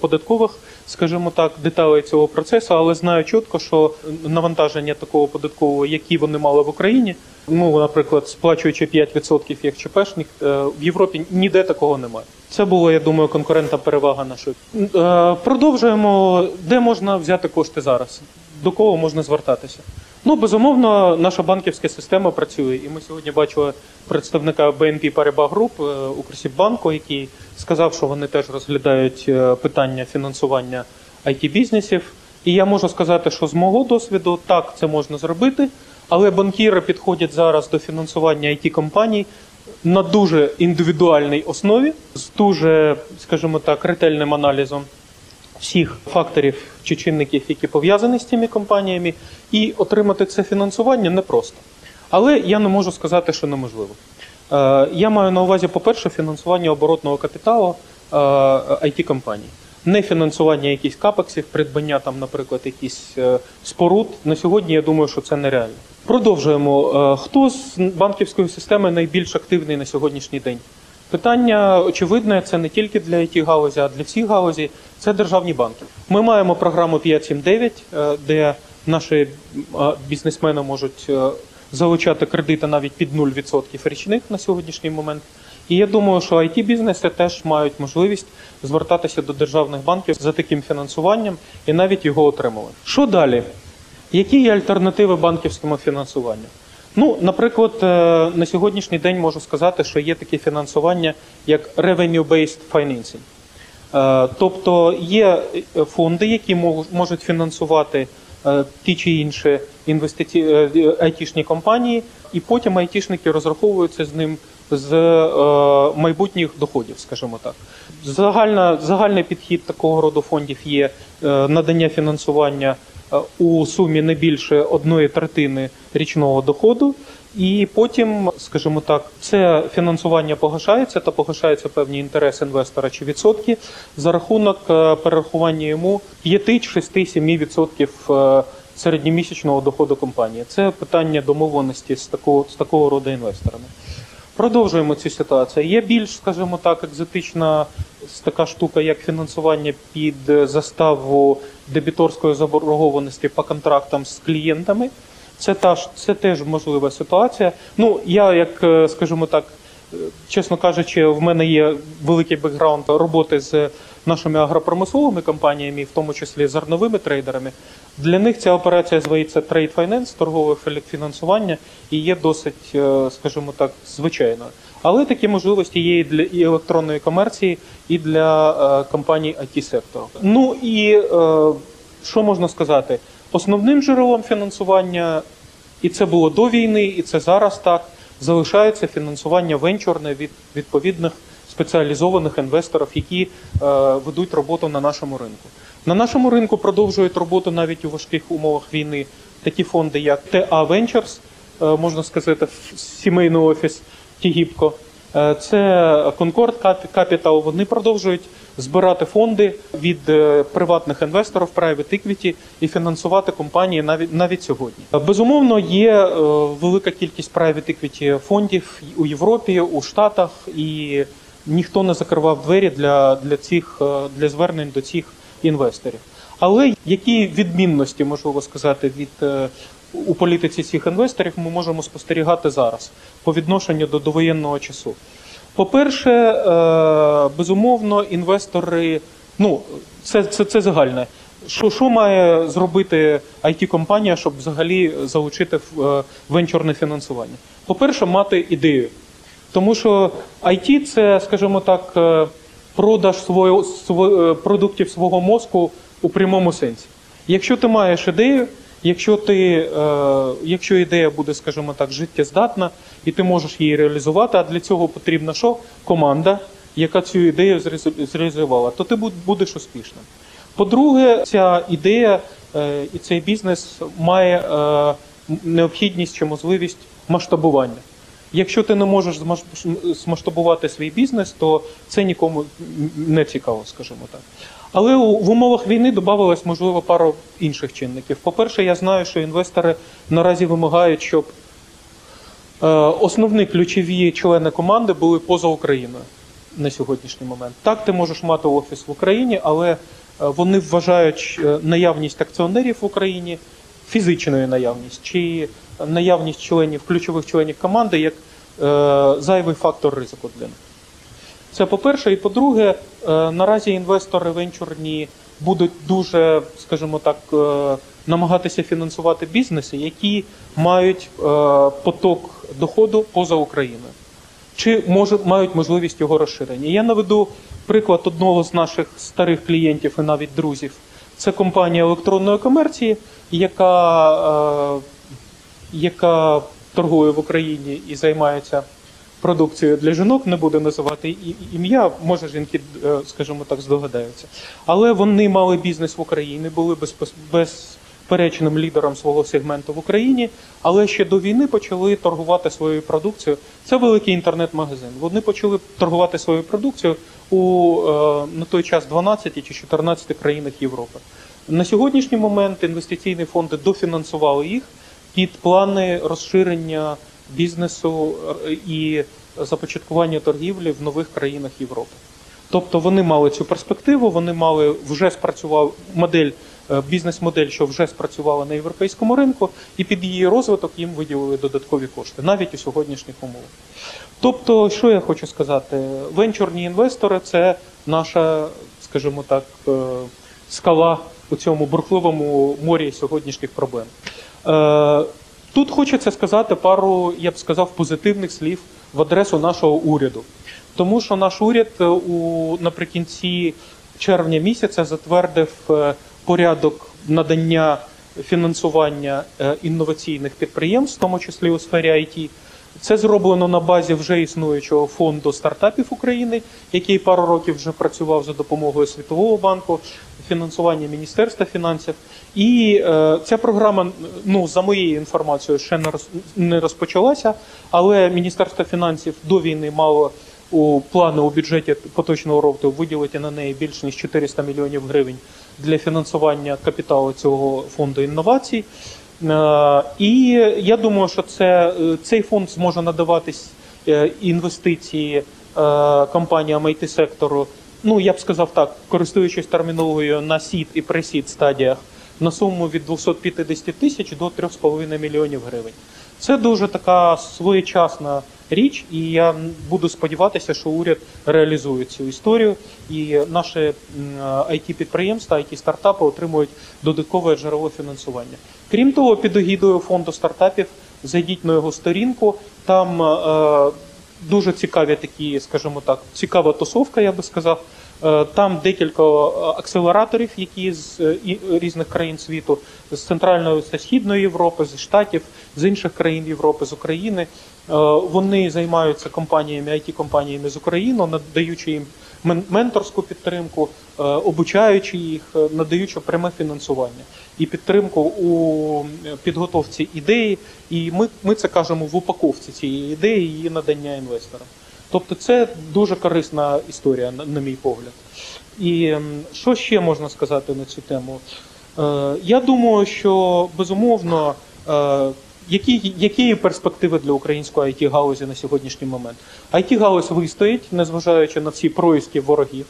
податкових, скажімо так, деталей цього процесу, але знаю чітко, що навантаження такого податкового, які вони мали в Україні, ну наприклад, сплачуючи 5% як ЧПшник, е, в Європі ніде такого немає. Це була, я думаю, конкурентна перевага нашої. Е, Продовжуємо, де можна взяти кошти зараз, до кого можна звертатися. Ну, безумовно, наша банківська система працює. І ми сьогодні бачили представника BNP Paribas Group е, Укрсіббанку, який сказав, що вони теж розглядають е, питання фінансування it бізнесів. І я можу сказати, що з мого досвіду так це можна зробити, але банкіри підходять зараз до фінансування it компаній на дуже індивідуальній основі, з дуже, скажімо так, ретельним аналізом всіх факторів чи чинників, які пов'язані з цими компаніями, і отримати це фінансування непросто. Але я не можу сказати, що неможливо. Е, Я маю на увазі, по-перше, фінансування оборотного капіталу it компаній. не фінансування якихось капексів, придбання там, наприклад, якісь е, споруд. На сьогодні я думаю, що це нереально. Продовжуємо. Е, Хто з банківської системи найбільш активний на сьогоднішній день? Питання очевидне, це не тільки для it галузі, а для всіх галузі. Це державні банки. Ми маємо програму 579, е, де наші е, бізнесмени можуть е, залучати кредити навіть під 0% річних на сьогоднішній момент. І я думаю, що it бізнеси теж мають можливість звертатися до державних банків за таким фінансуванням і навіть його отримувати. Що далі? Які є альтернативи банківському фінансуванню? Ну, наприклад, на сьогоднішній день можу сказати, що є таке фінансування як revenue-based financing. Е, Тобто є е, фонди, які мож- можуть фінансувати е, ті чи інші інвестиці... айтішні компанії, і потім айтішники розраховуються з ним з майбутніх доходів, скажімо так. Загальна, загальний підхід такого роду фондів є надання фінансування у сумі не більше одної третини річного доходу. І потім, скажімо так, це фінансування погашається та погашаються певні інтереси інвестора чи відсотки за рахунок е, перерахування йому 5, 6, 7 відсотків е, середньомісячного доходу компанії. Це питання домовленості з такого, з такого роду інвесторами. Продовжуємо цю ситуацію. Є більш, скажімо так, екзотична така штука, як фінансування під заставу дебіторської заборгованості по контрактам з клієнтами. Це та ж це теж можлива ситуація. Ну я, як е, скажімо так, е, чесно кажучи, в мене є великий бекграунд роботи з нашими агропромисловими компаніями, в тому числі зерновими трейдерами. Для них ця операція зветься Trade Finance, торгове фінансування, і є досить, е, скажімо так, звичайною. Але такі можливості є і для і електронної комерції, і для компаній it сектору. Ну і що можна сказати? Основним джерелом фінансування, і це було до війни, і це зараз так, залишається фінансування венчурне від відповідних спеціалізованих інвесторів, які е, ведуть роботу на нашому ринку. На нашому ринку продовжують роботу навіть у важких умовах війни такі фонди, як TA Ventures, е, можна сказати, сімейний офіс Тігіпко. Е, Це Concord Cap- Capital. Вони продовжують збирати фонди від е, приватних інвесторів, private equity і фінансувати компанії навіть навіть сьогодні. Безумовно, є е, велика кількість private equity фондів у Європі, у Штатах, і ніхто не закривав двері для, для цих е, для звернень до цих інвесторів. Але які відмінності можливо сказати від у політиці цих інвесторів ми можемо спостерігати зараз по відношенню до довоєнного часу? По-перше, е, безумовно, інвестори, ну це, це, це загальне. Що, що має зробити it компанія щоб взагалі залучити е, венчурне фінансування? По-перше, мати ідею. Тому що IT це, скажімо так, е, продаж свого, сво- продуктів свого мозку у прямому сенсі. Якщо ти маєш ідею, якщо, ти, е, якщо ідея буде, скажімо так, життєздатна, і ти можеш її реалізувати, а для цього потрібна що? Команда, яка цю ідею зреалізу- зреалізувала, то ти буд- будеш успішним. По-друге, ця ідея е, і цей бізнес має е, необхідність чи можливість масштабування. Якщо ти не можеш змасштабувати свій бізнес, то це нікому не цікаво, скажімо так. Але в умовах війни додавалось, можливо, пару інших чинників. По-перше, я знаю, що інвестори наразі вимагають, щоб е, основні ключові члени команди були поза Україною на сьогоднішній момент. Так, ти можеш мати офіс в Україні, але е, вони вважають е, наявність акціонерів в Україні, фізичною наявність чи наявність членів, ключових членів команди як зайвий фактор ризику для них. Це по-перше, і по-друге, е, наразі інвестори венчурні будуть дуже, скажімо так, е, намагатися фінансувати бізнеси, які мають е, поток доходу поза Україною, чи може, мають можливість його розширення. Я наведу приклад одного з наших старих клієнтів і навіть друзів. Це компанія електронної комерції, яка, яка торгує в Україні і займається продукцією для жінок, не буду називати ім'я, може жінки, е, скажімо так, здогадаються. Але вони мали бізнес в Україні, були безперечним лідером свого сегменту в Україні, але ще до війни почали торгувати своєю продукцією. Це великий інтернет-магазин. Вони почали торгувати своєю продукцією у е, на той час 12 чи 14 країнах Європи. На сьогоднішній момент інвестиційні фонди дофінансували їх під плани розширення бізнесу е, і започаткування торгівлі в нових країнах Європи. Тобто вони мали цю перспективу, вони мали вже спрацював модель, е, бізнес-модель, що вже спрацювала на європейському ринку, і під її розвиток їм виділили додаткові кошти, навіть у сьогоднішніх умовах. Тобто, що я хочу сказати, венчурні інвестори це наша, скажімо так, е, скала у цьому бурхливому морі сьогоднішніх проблем. Тут хочеться сказати пару, я б сказав, позитивних слів в адресу нашого уряду. Тому що наш уряд е, у наприкінці червня місяця затвердив е, порядок надання фінансування е, інноваційних підприємств, в тому числі у сфері IT. Це зроблено на базі вже існуючого фонду стартапів України, який пару років вже працював за допомогою Світового банку, фінансування Міністерства фінансів. І е, ця програма, ну за моєю інформацією, ще не роз, не розпочалася, але Міністерство фінансів до війни мало у плани у бюджеті поточного року виділити на неї більш ніж 400 мільйонів гривень для фінансування капіталу цього фонду інновацій. Е, І я думаю, що це, е, цей фонд зможе надаватись е, інвестиції е, компаніям it сектору. Ну я б сказав так, користуючись термінологією на сід і пресід стадіях на суму від 250 тисяч до 3,5 мільйонів гривень. Це дуже така своєчасна річ, і я буду сподіватися, що уряд реалізує цю історію, і наші it підприємства, it стартапи отримують додаткове джерело фінансування. Крім того, під егідою фонду стартапів зайдіть на його сторінку. Там е, дуже цікаві такі, скажімо так, цікава тусовка, я би сказав. Е, Там декілька е, акселераторів, які з е, різних країн світу, з центральної та східної Європи, з штатів, з інших країн Європи, з України. Вони займаються компаніями, it компаніями з України, надаючи їм менторську підтримку, е, обучаючи їх, е, надаючи пряме фінансування і підтримку у підготовці ідеї. І ми, ми це кажемо в упаковці цієї ідеї, її надання інвесторам. Тобто це дуже корисна історія, на, мій погляд. І що ще можна сказати на цю тему? Е, я думаю, що безумовно, е, які, які перспективи для української it галузі на сьогоднішній момент? it галузь вистоїть, незважаючи на всі проїзки ворогів.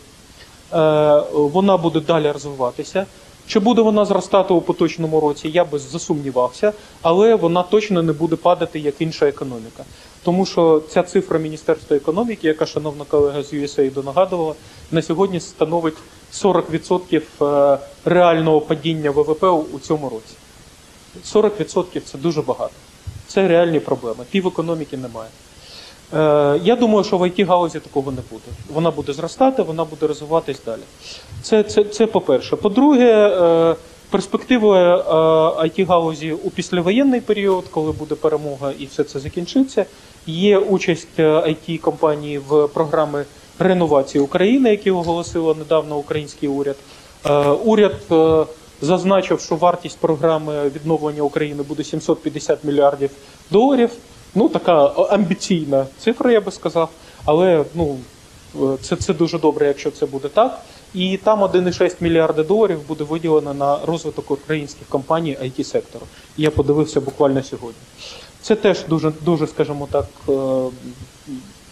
Е, вона буде далі розвиватися. Чи буде вона зростати у поточному році, я би засумнівався, але вона точно не буде падати як інша економіка. Тому що ця цифра Міністерства економіки, яка шановна колега з USAID нагадувала, на сьогодні становить 40% е, реального падіння ВВП у цьому році. 40% це дуже багато. Це реальні проблеми. Пів економіки немає. Е, Я думаю, що в it галузі такого не буде. Вона буде зростати, вона буде розвиватись далі. Це, це, це по-перше. По-друге, е, перспективи it галузі у післявоєнний період, коли буде перемога і все це закінчиться. Є участь it компанії в програмі реновації України, які оголосило недавно український уряд. Е, Уряд е, зазначив, що вартість програми відновлення України буде 750 мільярдів доларів. Ну, така амбіційна цифра, я би сказав. Але ну, е, це, це дуже добре, якщо це буде так. І там 1,6 мільярда доларів буде виділено на розвиток українських компаній it сектору. Я подивився буквально сьогодні. Це теж дуже, дуже скажімо так,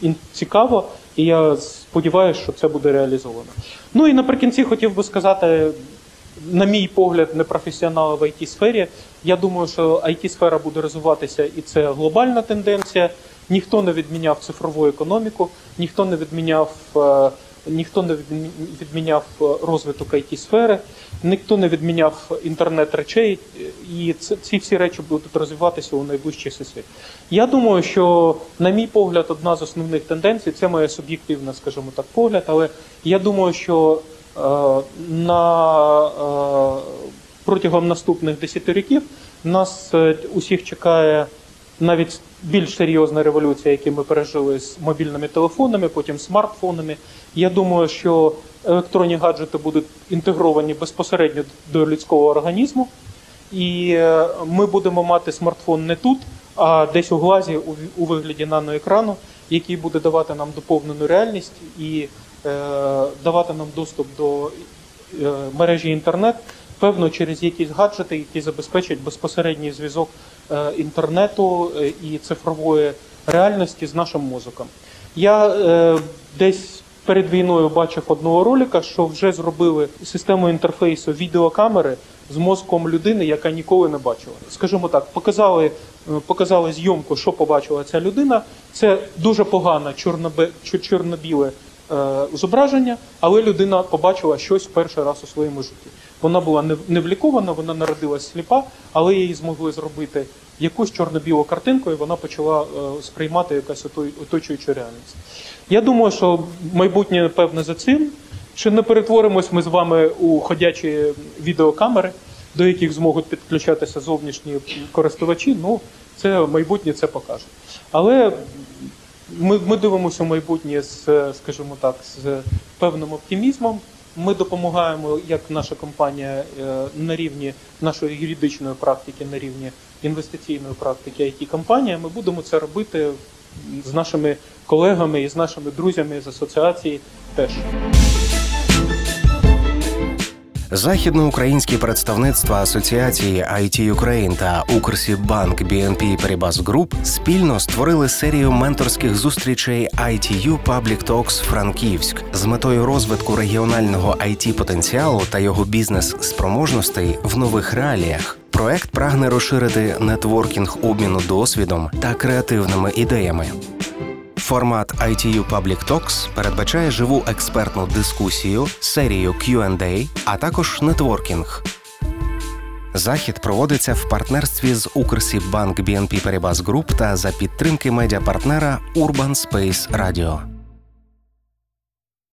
е, цікаво, і я сподіваюся, що це буде реалізовано. Ну і наприкінці хотів би сказати, на мій погляд, непрофесіонали в it сфері. Я думаю, що it сфера буде розвиватися, і це глобальна тенденція. Ніхто не відміняв цифрову економіку, ніхто не відміняв. е, Ніхто не відміняв е, розвиток it сфери, ніхто не відміняв інтернет речей, і ці всі речі будуть розвиватися у найближчі часи. Я думаю, що, на мій погляд, одна з основних тенденцій це моя суб'єктивна, скажімо так, погляд, але я думаю, що на е, протягом наступних 10 років нас е, усіх чекає навіть більш серйозна революція, яку ми пережили з мобільними телефонами, потім смартфонами. Я думаю, що електронні гаджети будуть інтегровані безпосередньо до людського організму. і е, ми будемо мати смартфон не тут, а десь у глазі у, вигляді наноекрану, який буде давати нам доповнену реальність і е, давати нам доступ до е, мережі інтернет, певно, через якісь гаджети, які забезпечать безпосередній зв'язок е, інтернету е, і цифрової реальності з нашим мозоком. Я е, десь перед війною бачив одного ролика, що вже зробили систему інтерфейсу відеокамери з мозком людини, яка ніколи не бачила. Скажімо так, показали, е, показали зйомку, що побачила ця людина. Це дуже чор- чорно-біле е, зображення, але людина побачила щось перший раз у своєму житті. Вона була не, не влікована, вона народилась сліпа, але її змогли зробити якусь чорно-білу картинку, і вона почала е, сприймати якась оточуючу реальність. Я думаю, що майбутнє певне за цим. Чи не перетворимось ми з вами у ходячі відеокамери, до яких зможуть підключатися зовнішні користувачі? Ну, це майбутнє це покаже. Але ми, ми дивимося в майбутнє з, скажімо так, з певним оптимізмом. Ми допомагаємо, як наша компанія, е, на рівні нашої юридичної практики, на рівні інвестиційної практики it компанія Ми будемо це робити з нашими колегами і з нашими друзями з асоціації теж. Західноукраїнські представництва Асоціації IT Ukraine та Укрсібанк BNP Paribas Group спільно створили серію менторських зустрічей ITU Public Talks Франківськ з метою розвитку регіонального it потенціалу та його бізнес-спроможностей в нових реаліях. Проект прагне розширити нетворкінг обміну досвідом та креативними ідеями. Формат ITU Public Talks передбачає живу експертну дискусію, серію Q&A, а також нетворкінг. Захід проводиться в партнерстві з Укрсіббанк BNP Paribas Group та за підтримки медіапартнера Urban Space Radio.